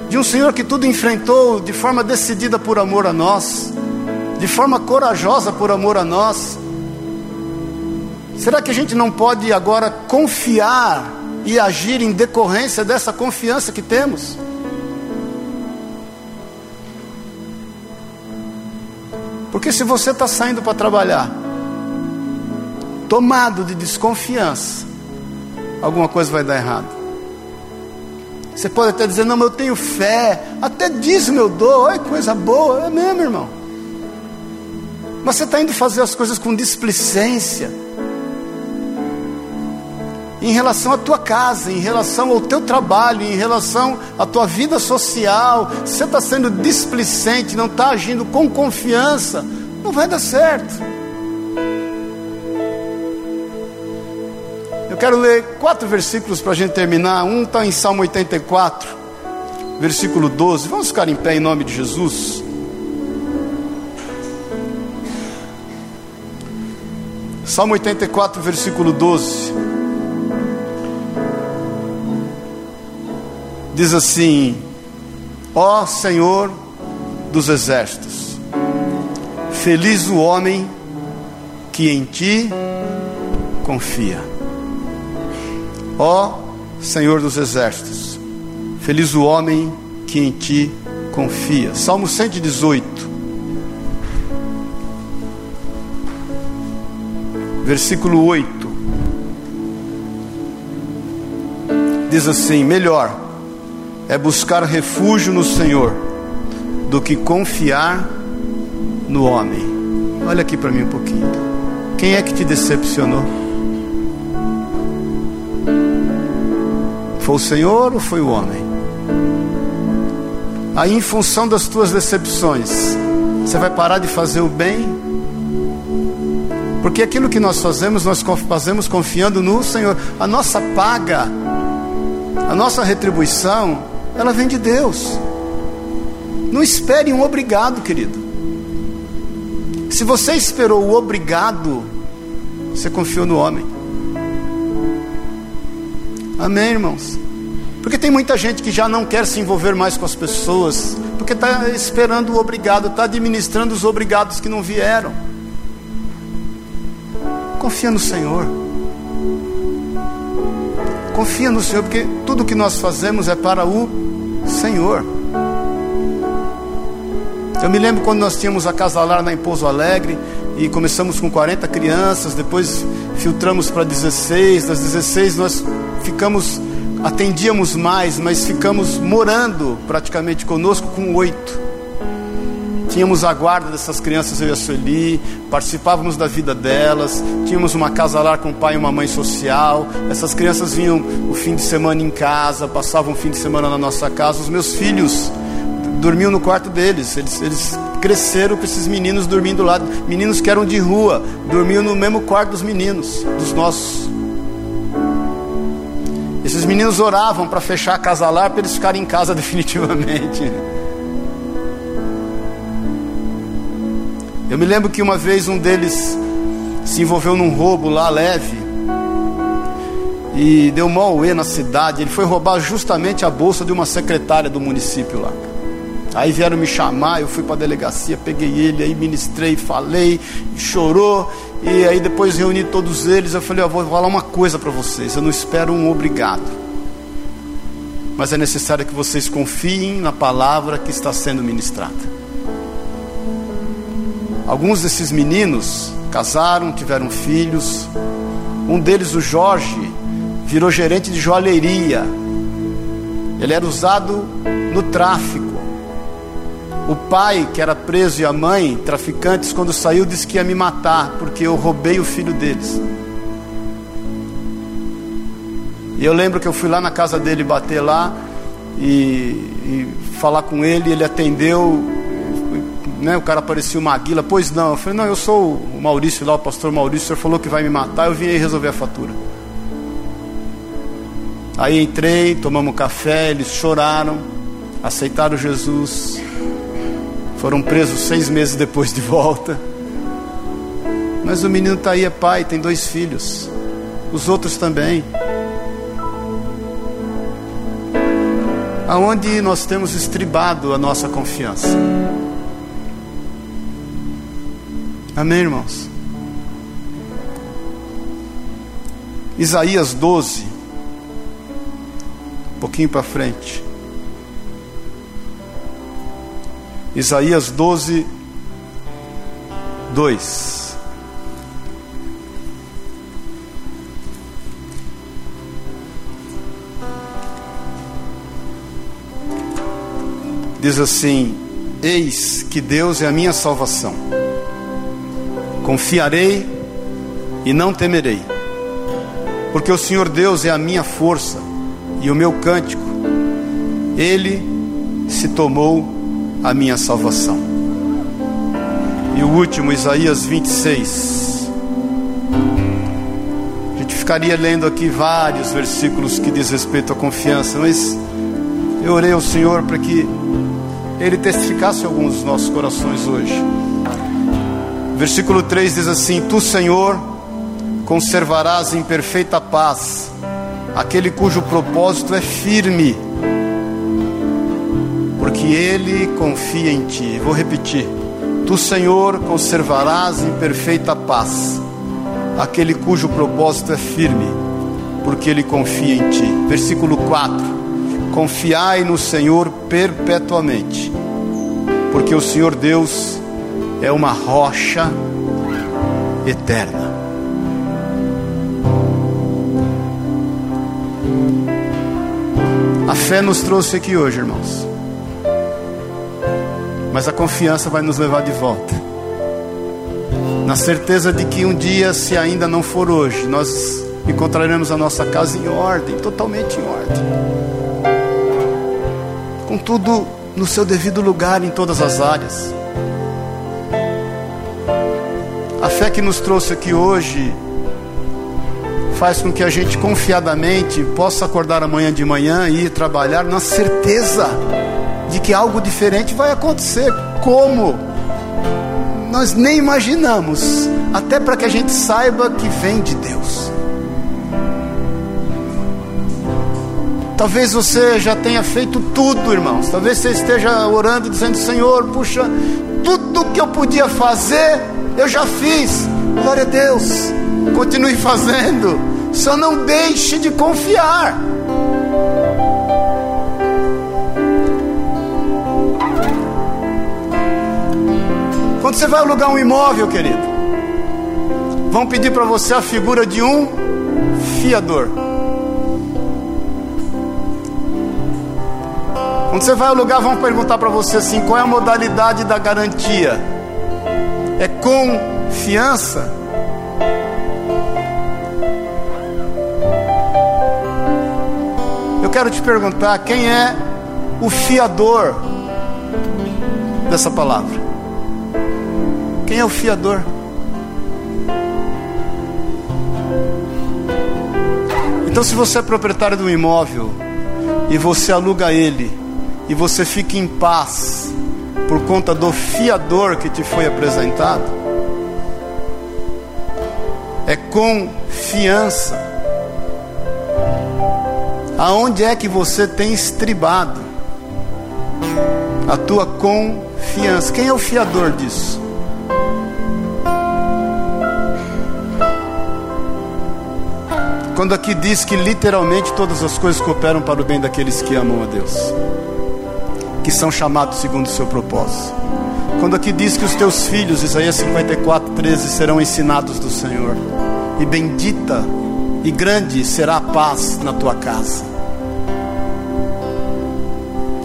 de um Senhor que tudo enfrentou de forma decidida por amor a nós, de forma corajosa por amor a nós, Será que a gente não pode agora confiar e agir em decorrência dessa confiança que temos? Porque se você está saindo para trabalhar, tomado de desconfiança, alguma coisa vai dar errado. Você pode até dizer, não, mas eu tenho fé, até dízimo eu dou, olha coisa boa, é mesmo, irmão. Mas você está indo fazer as coisas com displicência. Em relação à tua casa, em relação ao teu trabalho, em relação à tua vida social, você está sendo displicente, não está agindo com confiança, não vai dar certo. Quero ler quatro versículos para a gente terminar. Um está em Salmo 84, versículo 12. Vamos ficar em pé em nome de Jesus. Salmo 84, versículo 12. diz assim: Ó Senhor dos exércitos, feliz o homem que em ti confia. Ó Senhor dos exércitos, feliz o homem que em ti confia. Salmo 118, versículo 8. Diz assim: Melhor é buscar refúgio no Senhor do que confiar no homem. Olha aqui para mim um pouquinho. Quem é que te decepcionou? Foi o Senhor ou foi o homem? Aí, em função das tuas decepções, você vai parar de fazer o bem? Porque aquilo que nós fazemos, nós fazemos confiando no Senhor. A nossa paga, a nossa retribuição ela vem de Deus. Não espere um obrigado, querido. Se você esperou o obrigado, você confiou no homem. Amém, irmãos? Porque tem muita gente que já não quer se envolver mais com as pessoas, porque está esperando o obrigado, está administrando os obrigados que não vieram. Confia no Senhor. Confia no Senhor, porque tudo que nós fazemos é para o Senhor. Eu me lembro quando nós tínhamos a Casalar na Pouso Alegre e começamos com 40 crianças, depois filtramos para 16, das 16 nós ficamos, atendíamos mais, mas ficamos morando praticamente conosco com oito. Tínhamos a guarda dessas crianças, eu e a Sueli, participávamos da vida delas, tínhamos uma casa lá com um pai e uma mãe social. Essas crianças vinham o fim de semana em casa, passavam o fim de semana na nossa casa. Os meus filhos dormiam no quarto deles, eles, eles cresceram com esses meninos dormindo lá. Meninos que eram de rua, dormiam no mesmo quarto dos meninos, dos nossos. Esses meninos oravam para fechar a casa lá para eles ficarem em casa definitivamente. Eu me lembro que uma vez um deles se envolveu num roubo lá leve e deu mal auê na cidade. Ele foi roubar justamente a bolsa de uma secretária do município lá. Aí vieram me chamar, eu fui para a delegacia, peguei ele, aí ministrei, falei, chorou, e aí depois reuni todos eles. Eu falei: Eu vou falar uma coisa para vocês, eu não espero um obrigado, mas é necessário que vocês confiem na palavra que está sendo ministrada. Alguns desses meninos casaram, tiveram filhos. Um deles, o Jorge, virou gerente de joalheria. Ele era usado no tráfico. O pai, que era preso, e a mãe, traficantes, quando saiu, disse que ia me matar, porque eu roubei o filho deles. E eu lembro que eu fui lá na casa dele bater lá e, e falar com ele, ele atendeu né? O cara parecia uma maguila. Pois não. Eu falei, não, eu sou o Maurício lá, o pastor Maurício. O senhor falou que vai me matar. Eu vim aí resolver a fatura. Aí entrei, tomamos café, eles choraram, aceitaram Jesus. Foram presos seis meses depois de volta. Mas o menino está aí, é pai, tem dois filhos. Os outros também. Aonde nós temos estribado a nossa confiança. Amém, irmãos? Isaías 12, um pouquinho para frente. Isaías 12, 2. Diz assim: Eis que Deus é a minha salvação Confiarei e não temerei, porque o Senhor Deus é a minha força e o meu cântico, Ele se tomou a minha salvação. E o último, Isaías 26. A gente ficaria lendo aqui vários versículos que diz respeito à confiança, mas eu orei ao Senhor para que Ele testificasse alguns dos nossos corações hoje. Versículo 3 diz assim: Tu, Senhor, conservarás em perfeita paz aquele cujo propósito é firme, porque ele confia em ti. Vou repetir: Tu, Senhor, conservarás em perfeita paz aquele cujo propósito é firme, porque ele confia em ti. Versículo 4: Confiai no Senhor perpetuamente, porque o Senhor Deus é uma rocha eterna. A fé nos trouxe aqui hoje, irmãos. Mas a confiança vai nos levar de volta. Na certeza de que um dia, se ainda não for hoje, nós encontraremos a nossa casa em ordem, totalmente em ordem. Com tudo no seu devido lugar em todas as áreas. A fé que nos trouxe aqui hoje faz com que a gente confiadamente possa acordar amanhã de manhã e ir trabalhar na certeza de que algo diferente vai acontecer. Como? Nós nem imaginamos, até para que a gente saiba que vem de Deus. Talvez você já tenha feito tudo, irmãos. Talvez você esteja orando dizendo: Senhor, puxa, tudo que eu podia fazer eu já fiz. Glória a Deus. Continue fazendo. Só não deixe de confiar. Quando você vai alugar um imóvel, querido, vão pedir para você a figura de um fiador. Quando você vai alugar, vão perguntar para você assim: qual é a modalidade da garantia? é confiança. Eu quero te perguntar: quem é o fiador dessa palavra? Quem é o fiador? Então, se você é proprietário de um imóvel e você aluga ele e você fica em paz por conta do fiador que te foi apresentado, é confiança. Aonde é que você tem estribado a tua confiança? Quem é o fiador disso? Quando aqui diz que literalmente todas as coisas cooperam para o bem daqueles que amam a Deus que são chamados segundo o seu propósito. Quando aqui diz que os teus filhos, Isaías 54, 13, serão ensinados do Senhor, e bendita e grande será a paz na tua casa.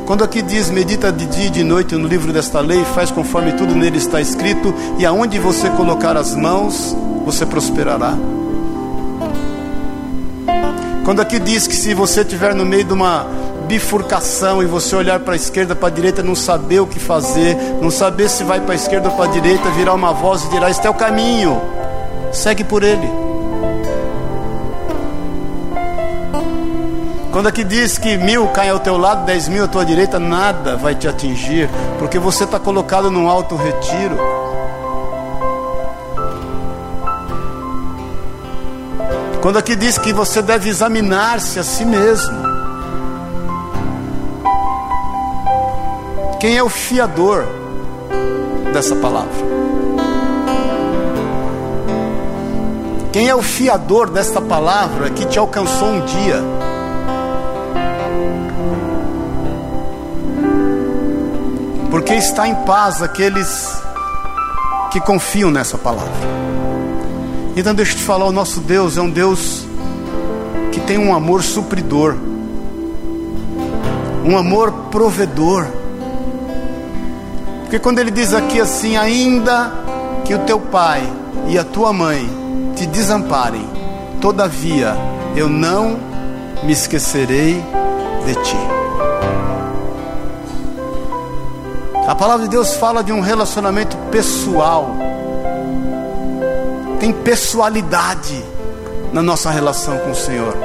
Quando aqui diz, medita de dia e de noite no livro desta lei, faz conforme tudo nele está escrito, e aonde você colocar as mãos, você prosperará. Quando aqui diz que se você estiver no meio de uma bifurcação e você olhar para a esquerda, para a direita, não saber o que fazer, não saber se vai para a esquerda ou para a direita, virar uma voz e dirá: Este é o caminho, segue por ele. Quando aqui diz que mil caem ao teu lado, dez mil à tua direita, nada vai te atingir, porque você está colocado num alto retiro. Quando aqui diz que você deve examinar-se a si mesmo. Quem é o fiador dessa palavra? Quem é o fiador desta palavra que te alcançou um dia? Porque está em paz aqueles que confiam nessa palavra. Então deixa eu te falar, o nosso Deus é um Deus que tem um amor supridor, um amor provedor. Porque quando ele diz aqui assim, ainda que o teu pai e a tua mãe te desamparem, todavia eu não me esquecerei de ti. A palavra de Deus fala de um relacionamento pessoal tem pessoalidade na nossa relação com o Senhor.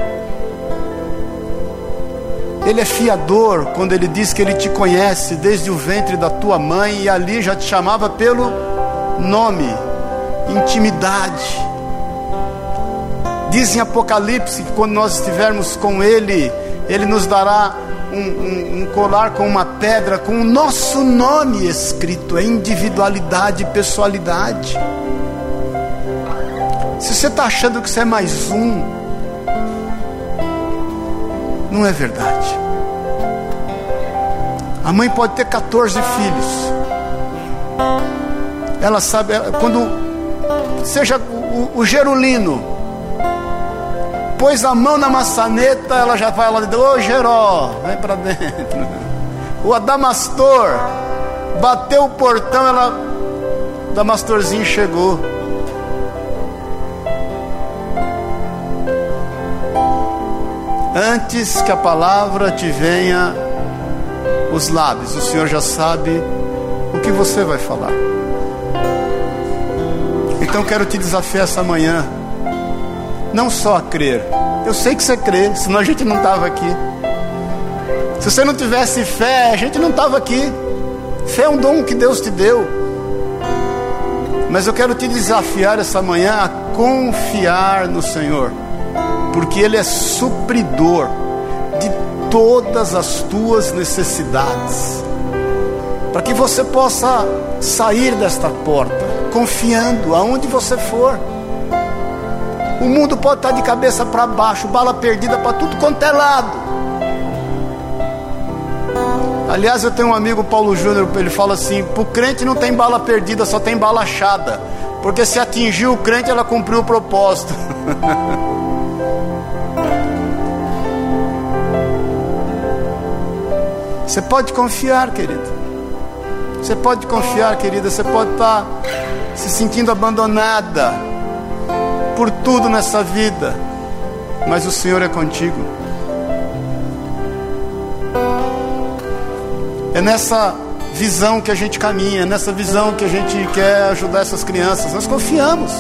Ele é fiador quando ele diz que ele te conhece desde o ventre da tua mãe e ali já te chamava pelo nome, intimidade. Diz em Apocalipse que quando nós estivermos com Ele, Ele nos dará um, um, um, colar com uma pedra com o nosso nome escrito, é individualidade e pessoalidade. Se você está achando que você é mais um, não é verdade. A mãe pode ter 14 filhos. Ela sabe, quando seja o, o Gerulino, pôs a mão na maçaneta, ela já vai lá dentro, ô Geró, vem para dentro. O Adamastor bateu o portão, ela, o Adamastorzinho chegou. Antes que a palavra te venha os lábios, o Senhor já sabe o que você vai falar. Então quero te desafiar essa manhã, não só a crer. Eu sei que você crê, senão a gente não estava aqui. Se você não tivesse fé, a gente não estava aqui. Fé é um dom que Deus te deu. Mas eu quero te desafiar essa manhã a confiar no Senhor porque Ele é supridor de todas as tuas necessidades, para que você possa sair desta porta confiando aonde você for. O mundo pode estar de cabeça para baixo, bala perdida para tudo quanto é lado. Aliás, eu tenho um amigo, Paulo Júnior, ele fala assim: para o crente não tem bala perdida, só tem bala achada. Porque se atingiu o crente, ela cumpriu o propósito. Você pode confiar, querido. Você pode confiar, querida. Você pode estar se sentindo abandonada por tudo nessa vida, mas o Senhor é contigo. É nessa visão que a gente caminha, é nessa visão que a gente quer ajudar essas crianças. Nós confiamos.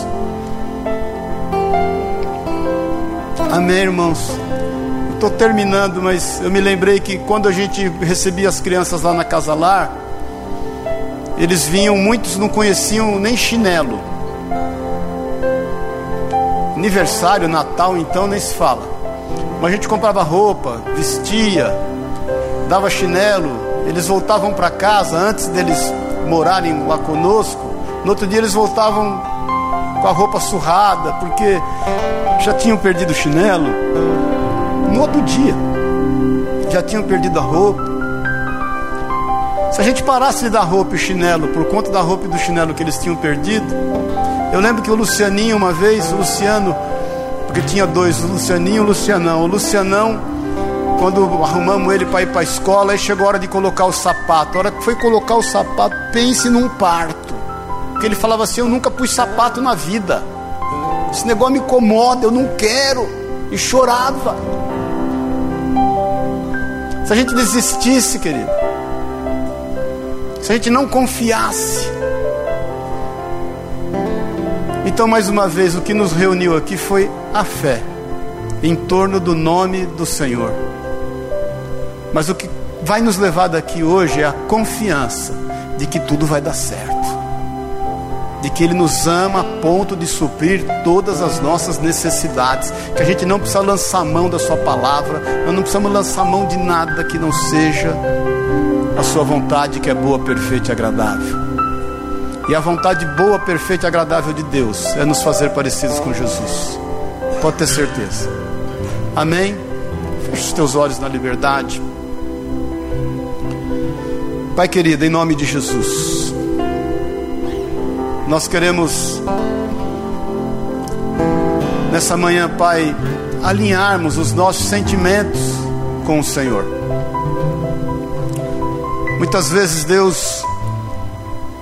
Amém, irmãos estou terminando, mas eu me lembrei que quando a gente recebia as crianças lá na casa lar, eles vinham, muitos não conheciam nem chinelo. Aniversário, Natal, então nem se fala. Mas a gente comprava roupa, vestia, dava chinelo, eles voltavam para casa antes deles morarem lá conosco. No outro dia eles voltavam com a roupa surrada, porque já tinham perdido o chinelo no outro dia. Já tinham perdido a roupa. Se a gente parasse de dar roupa e chinelo por conta da roupa e do chinelo que eles tinham perdido, eu lembro que o Lucianinho, uma vez, o Luciano, porque tinha dois, o Lucianinho e o Lucianão. O Lucianão, quando arrumamos ele para ir para a escola, aí chegou a hora de colocar o sapato. A hora que foi colocar o sapato, pense num parto. Porque ele falava assim: Eu nunca pus sapato na vida. Esse negócio me incomoda, eu não quero. E chorava. Se a gente desistisse, querido, se a gente não confiasse, então, mais uma vez, o que nos reuniu aqui foi a fé em torno do nome do Senhor. Mas o que vai nos levar daqui hoje é a confiança de que tudo vai dar certo, de que Ele nos ama a ponto de suprir todas as nossas necessidades, que a gente não precisa lançar mão da Sua palavra, nós não precisamos lançar mão de nada que não seja a Sua vontade, que é boa, perfeita e agradável. E a vontade boa, perfeita e agradável de Deus é nos fazer parecidos com Jesus. Pode ter certeza. Amém? Feche os teus olhos na liberdade. Pai querido, em nome de Jesus, nós queremos nessa manhã, Pai, alinharmos os nossos sentimentos com o Senhor. Muitas vezes, Deus,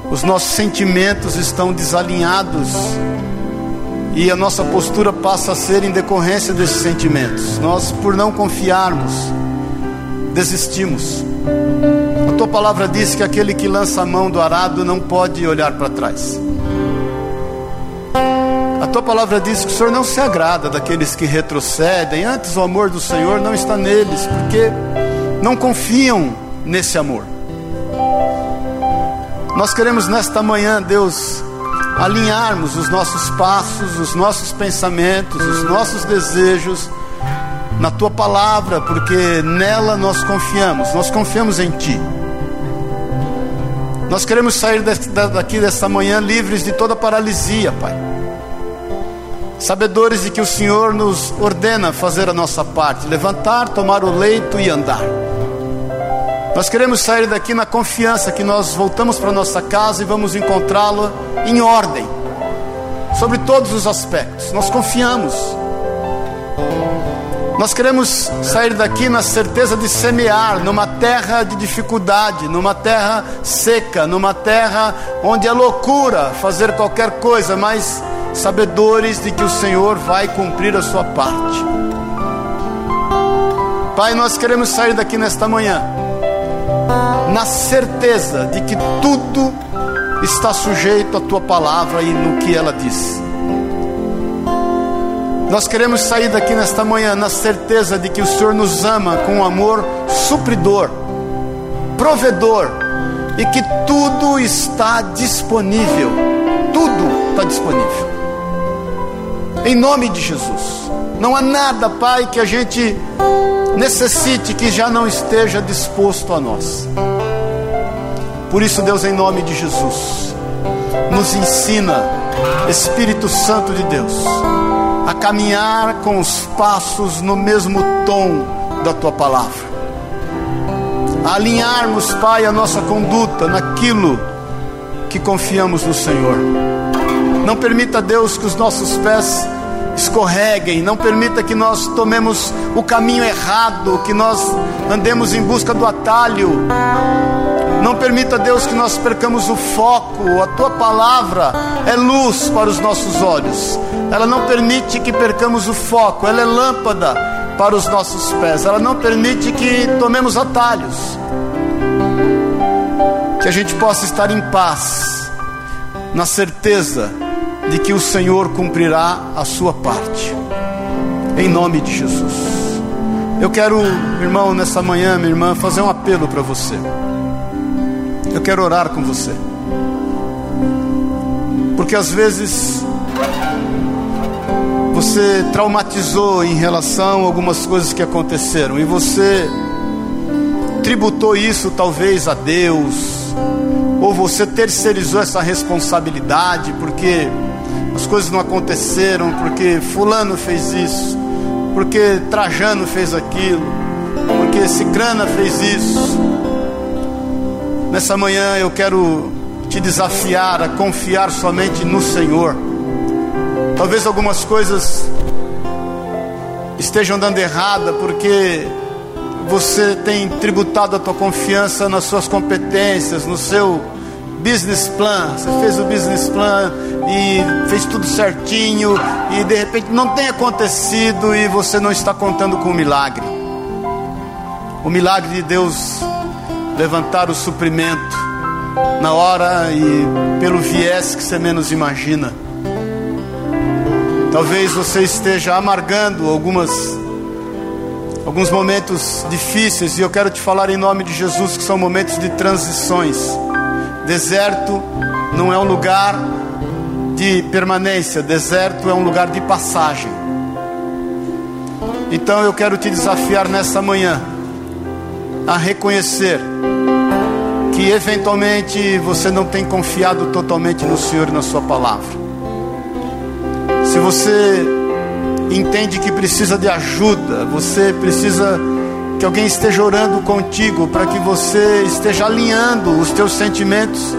os nossos sentimentos estão desalinhados e a nossa postura passa a ser em decorrência desses sentimentos. Nós, por não confiarmos, desistimos. A tua palavra diz que aquele que lança a mão do arado não pode olhar para trás. A tua palavra diz que o Senhor não se agrada daqueles que retrocedem, antes o amor do Senhor não está neles, porque não confiam nesse amor. Nós queremos nesta manhã, Deus, alinharmos os nossos passos, os nossos pensamentos, os nossos desejos na tua palavra, porque nela nós confiamos, nós confiamos em ti. Nós queremos sair daqui dessa manhã livres de toda paralisia, Pai. Sabedores de que o Senhor nos ordena fazer a nossa parte, levantar, tomar o leito e andar. Nós queremos sair daqui na confiança que nós voltamos para nossa casa e vamos encontrá-lo em ordem, sobre todos os aspectos. Nós confiamos. Nós queremos sair daqui na certeza de semear numa terra de dificuldade, numa terra seca, numa terra onde é loucura fazer qualquer coisa, mas sabedores de que o Senhor vai cumprir a sua parte. Pai, nós queremos sair daqui nesta manhã na certeza de que tudo está sujeito à tua palavra e no que ela diz. Nós queremos sair daqui nesta manhã na certeza de que o Senhor nos ama com um amor supridor, provedor e que tudo está disponível. Tudo está disponível. Em nome de Jesus. Não há nada, Pai, que a gente necessite que já não esteja disposto a nós. Por isso, Deus, em nome de Jesus, nos ensina, Espírito Santo de Deus, a caminhar com os passos no mesmo tom da tua palavra. A alinharmos, Pai, a nossa conduta naquilo que confiamos no Senhor. Não permita, Deus, que os nossos pés escorreguem, não permita que nós tomemos o caminho errado, que nós andemos em busca do atalho. Não permita, Deus, que nós percamos o foco. A tua palavra é luz para os nossos olhos. Ela não permite que percamos o foco, ela é lâmpada para os nossos pés. Ela não permite que tomemos atalhos. Que a gente possa estar em paz, na certeza de que o Senhor cumprirá a sua parte. Em nome de Jesus. Eu quero, irmão, nessa manhã, minha irmã, fazer um apelo para você. Eu quero orar com você. Porque às vezes você traumatizou em relação a algumas coisas que aconteceram e você tributou isso talvez a Deus, ou você terceirizou essa responsabilidade porque as coisas não aconteceram porque Fulano fez isso, porque Trajano fez aquilo, porque Cicrana fez isso. Nessa manhã eu quero te desafiar a confiar somente no Senhor. Talvez algumas coisas estejam dando errada porque você tem tributado a tua confiança nas suas competências, no seu business plan. Você fez o business plan e fez tudo certinho e de repente não tem acontecido e você não está contando com o milagre. o milagre de Deus levantar o suprimento na hora e pelo viés que você menos imagina. Talvez você esteja amargando algumas alguns momentos difíceis e eu quero te falar em nome de Jesus que são momentos de transições. Deserto não é um lugar de permanência, deserto é um lugar de passagem. Então eu quero te desafiar nessa manhã a reconhecer que eventualmente você não tem confiado totalmente no Senhor e na Sua palavra. Se você entende que precisa de ajuda, você precisa que alguém esteja orando contigo para que você esteja alinhando os teus sentimentos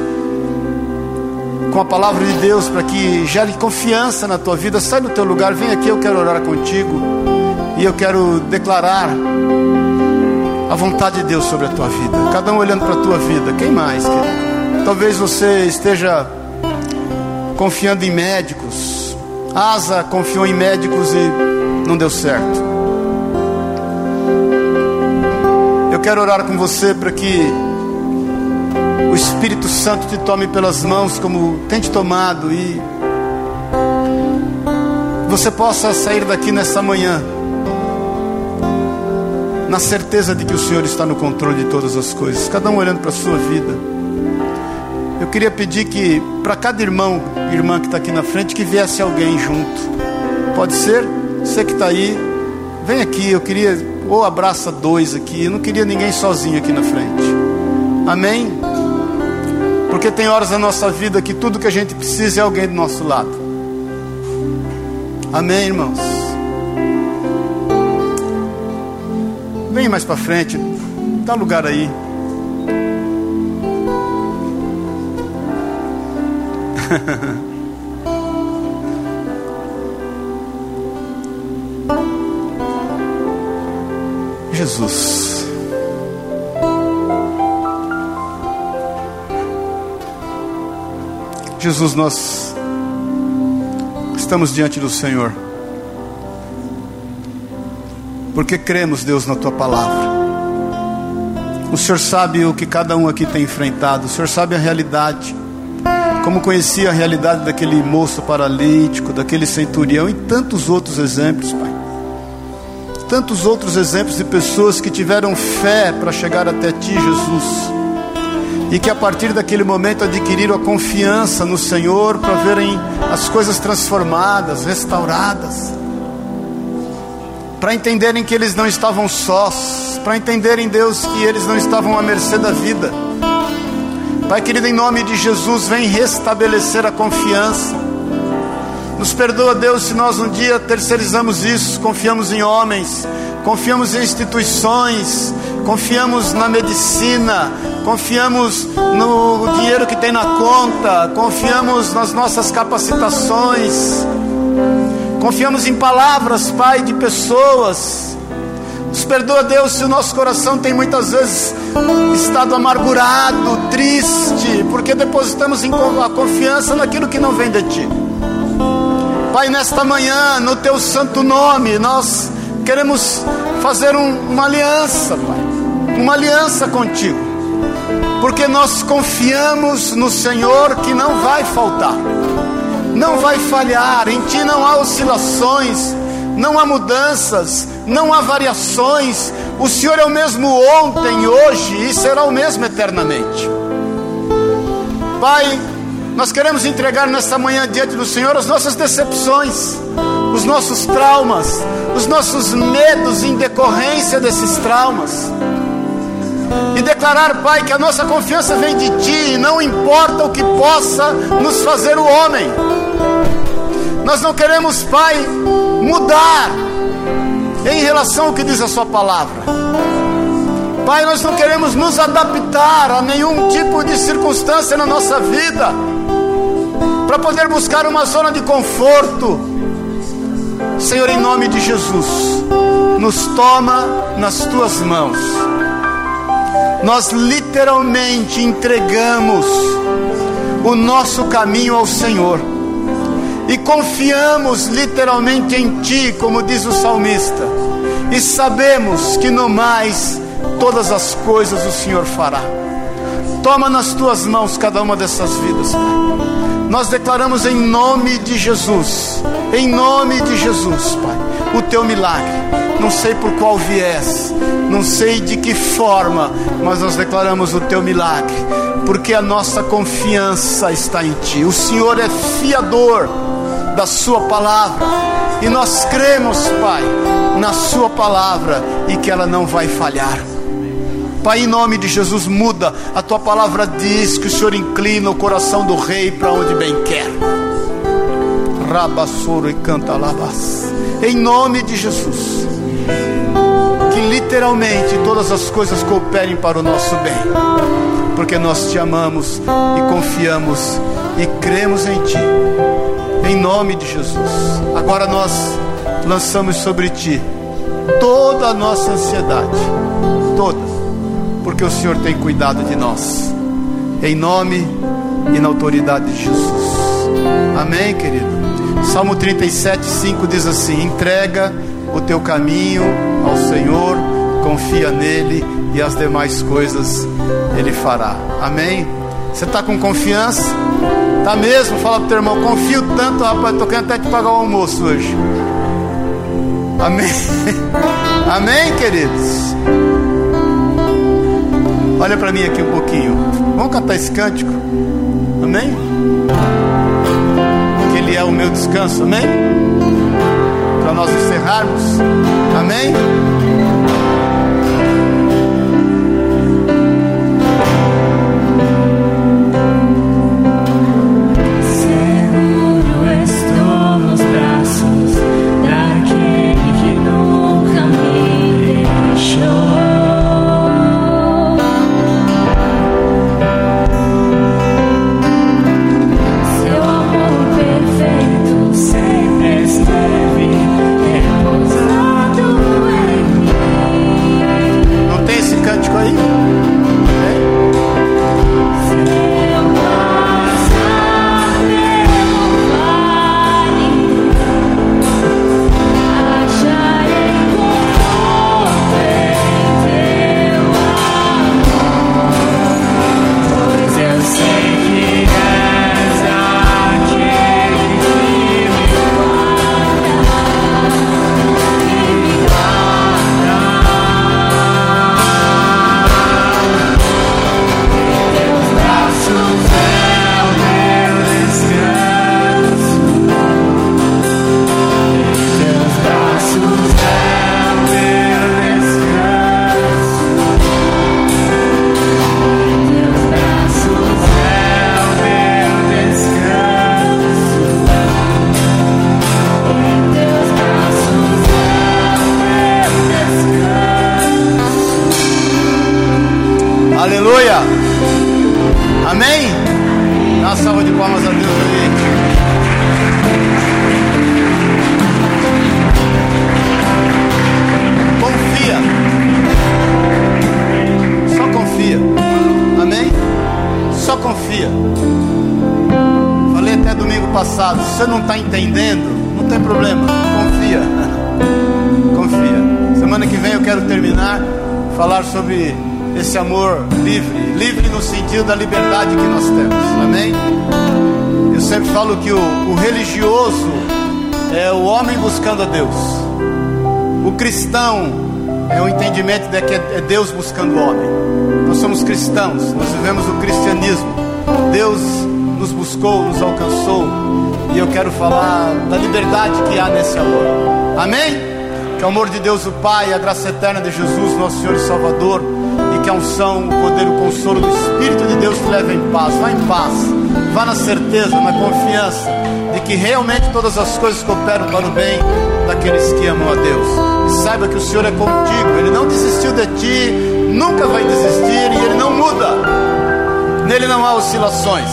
com a palavra de Deus, para que gere confiança na tua vida. Sai do teu lugar, vem aqui, eu quero orar contigo e eu quero declarar a vontade de Deus sobre a tua vida. Cada um olhando para a tua vida. Quem mais? Querido? Talvez você esteja confiando em médicos Asa confiou em médicos e não deu certo. Eu quero orar com você para que o Espírito Santo te tome pelas mãos como tem te tomado e você possa sair daqui nessa manhã na certeza de que o Senhor está no controle de todas as coisas, cada um olhando para a sua vida. Eu queria pedir que para cada irmão, irmã que está aqui na frente, que viesse alguém junto. Pode ser? Você que está aí, vem aqui. Eu queria, ou abraça dois aqui. Eu não queria ninguém sozinho aqui na frente. Amém? Porque tem horas na nossa vida que tudo que a gente precisa é alguém do nosso lado. Amém, irmãos? Vem mais para frente, dá lugar aí. Jesus. Jesus, nós estamos diante do Senhor, porque cremos, Deus, na tua palavra. O Senhor sabe o que cada um aqui tem enfrentado, o Senhor sabe a realidade como conhecia a realidade daquele moço paralítico, daquele centurião e tantos outros exemplos, Pai. Tantos outros exemplos de pessoas que tiveram fé para chegar até Ti, Jesus, e que a partir daquele momento adquiriram a confiança no Senhor para verem as coisas transformadas, restauradas, para entenderem que eles não estavam sós, para entenderem, Deus, que eles não estavam à mercê da vida Pai querido, em nome de Jesus, vem restabelecer a confiança. Nos perdoa, Deus, se nós um dia terceirizamos isso, confiamos em homens, confiamos em instituições, confiamos na medicina, confiamos no dinheiro que tem na conta, confiamos nas nossas capacitações, confiamos em palavras, Pai, de pessoas. Nos perdoa, Deus, se o nosso coração tem muitas vezes estado amargurado, triste, porque depositamos a confiança naquilo que não vem de Ti. Pai, nesta manhã, no Teu santo nome, nós queremos fazer um, uma aliança, Pai, uma aliança contigo, porque nós confiamos no Senhor que não vai faltar, não vai falhar, em Ti não há oscilações não há mudanças, não há variações. O Senhor é o mesmo ontem, hoje e será o mesmo eternamente. Pai, nós queremos entregar nesta manhã diante do Senhor as nossas decepções, os nossos traumas, os nossos medos em decorrência desses traumas. E declarar, Pai, que a nossa confiança vem de Ti, e não importa o que possa nos fazer o homem. Nós não queremos, Pai, mudar em relação ao que diz a Sua palavra. Pai, nós não queremos nos adaptar a nenhum tipo de circunstância na nossa vida para poder buscar uma zona de conforto. Senhor, em nome de Jesus, nos toma nas tuas mãos. Nós literalmente entregamos o nosso caminho ao Senhor e confiamos literalmente em Ti, como diz o salmista, e sabemos que no mais todas as coisas o Senhor fará. Toma nas tuas mãos cada uma dessas vidas. Nós declaramos em nome de Jesus, em nome de Jesus, Pai, o teu milagre. Não sei por qual viés, não sei de que forma, mas nós declaramos o teu milagre, porque a nossa confiança está em ti. O Senhor é fiador da Sua palavra e nós cremos, Pai, na Sua palavra e que ela não vai falhar. Pai, em nome de Jesus, muda. A tua palavra diz que o Senhor inclina o coração do rei para onde bem quer. Rabassoro e canta labas. Em nome de Jesus. Que literalmente todas as coisas cooperem para o nosso bem. Porque nós te amamos e confiamos e cremos em ti. Em nome de Jesus. Agora nós lançamos sobre ti toda a nossa ansiedade. Toda porque o Senhor tem cuidado de nós. Em nome e na autoridade de Jesus. Amém, querido? Salmo 37, 5 diz assim: Entrega o teu caminho ao Senhor, confia nele e as demais coisas ele fará. Amém? Você está com confiança? Tá mesmo? Fala pro teu irmão, confio tanto, rapaz, estou querendo até te pagar o almoço hoje. Amém? Amém, queridos? Olha para mim aqui um pouquinho. Vamos cantar esse cântico? Amém? É o meu descanso, amém? Para nós encerrarmos, amém? Buscando a Deus. O cristão é o entendimento de que é Deus buscando o homem. Nós somos cristãos, nós vivemos o cristianismo. Deus nos buscou, nos alcançou. E eu quero falar da liberdade que há nesse amor. Amém? Que o amor de Deus, o Pai, a graça eterna de Jesus, nosso Senhor e Salvador, que a unção, o poder, o consolo do Espírito de Deus te leve em paz. Vá em paz, vá na certeza, na confiança que realmente todas as coisas cooperam para o bem daqueles que amam a Deus. E saiba que o Senhor é contigo, Ele não desistiu de ti, nunca vai desistir e Ele não muda. Nele não há oscilações.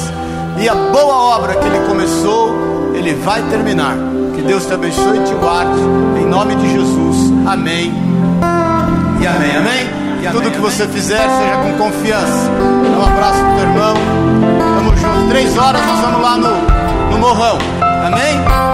E a boa obra que Ele começou, Ele vai terminar. Que Deus te abençoe e te guarde. Em nome de Jesus. Amém. E amém, amém. E Tudo que você fizer, seja com confiança. Um abraço pro teu irmão. Tamo junto. Três horas nós vamos lá no, no morrão. Amém?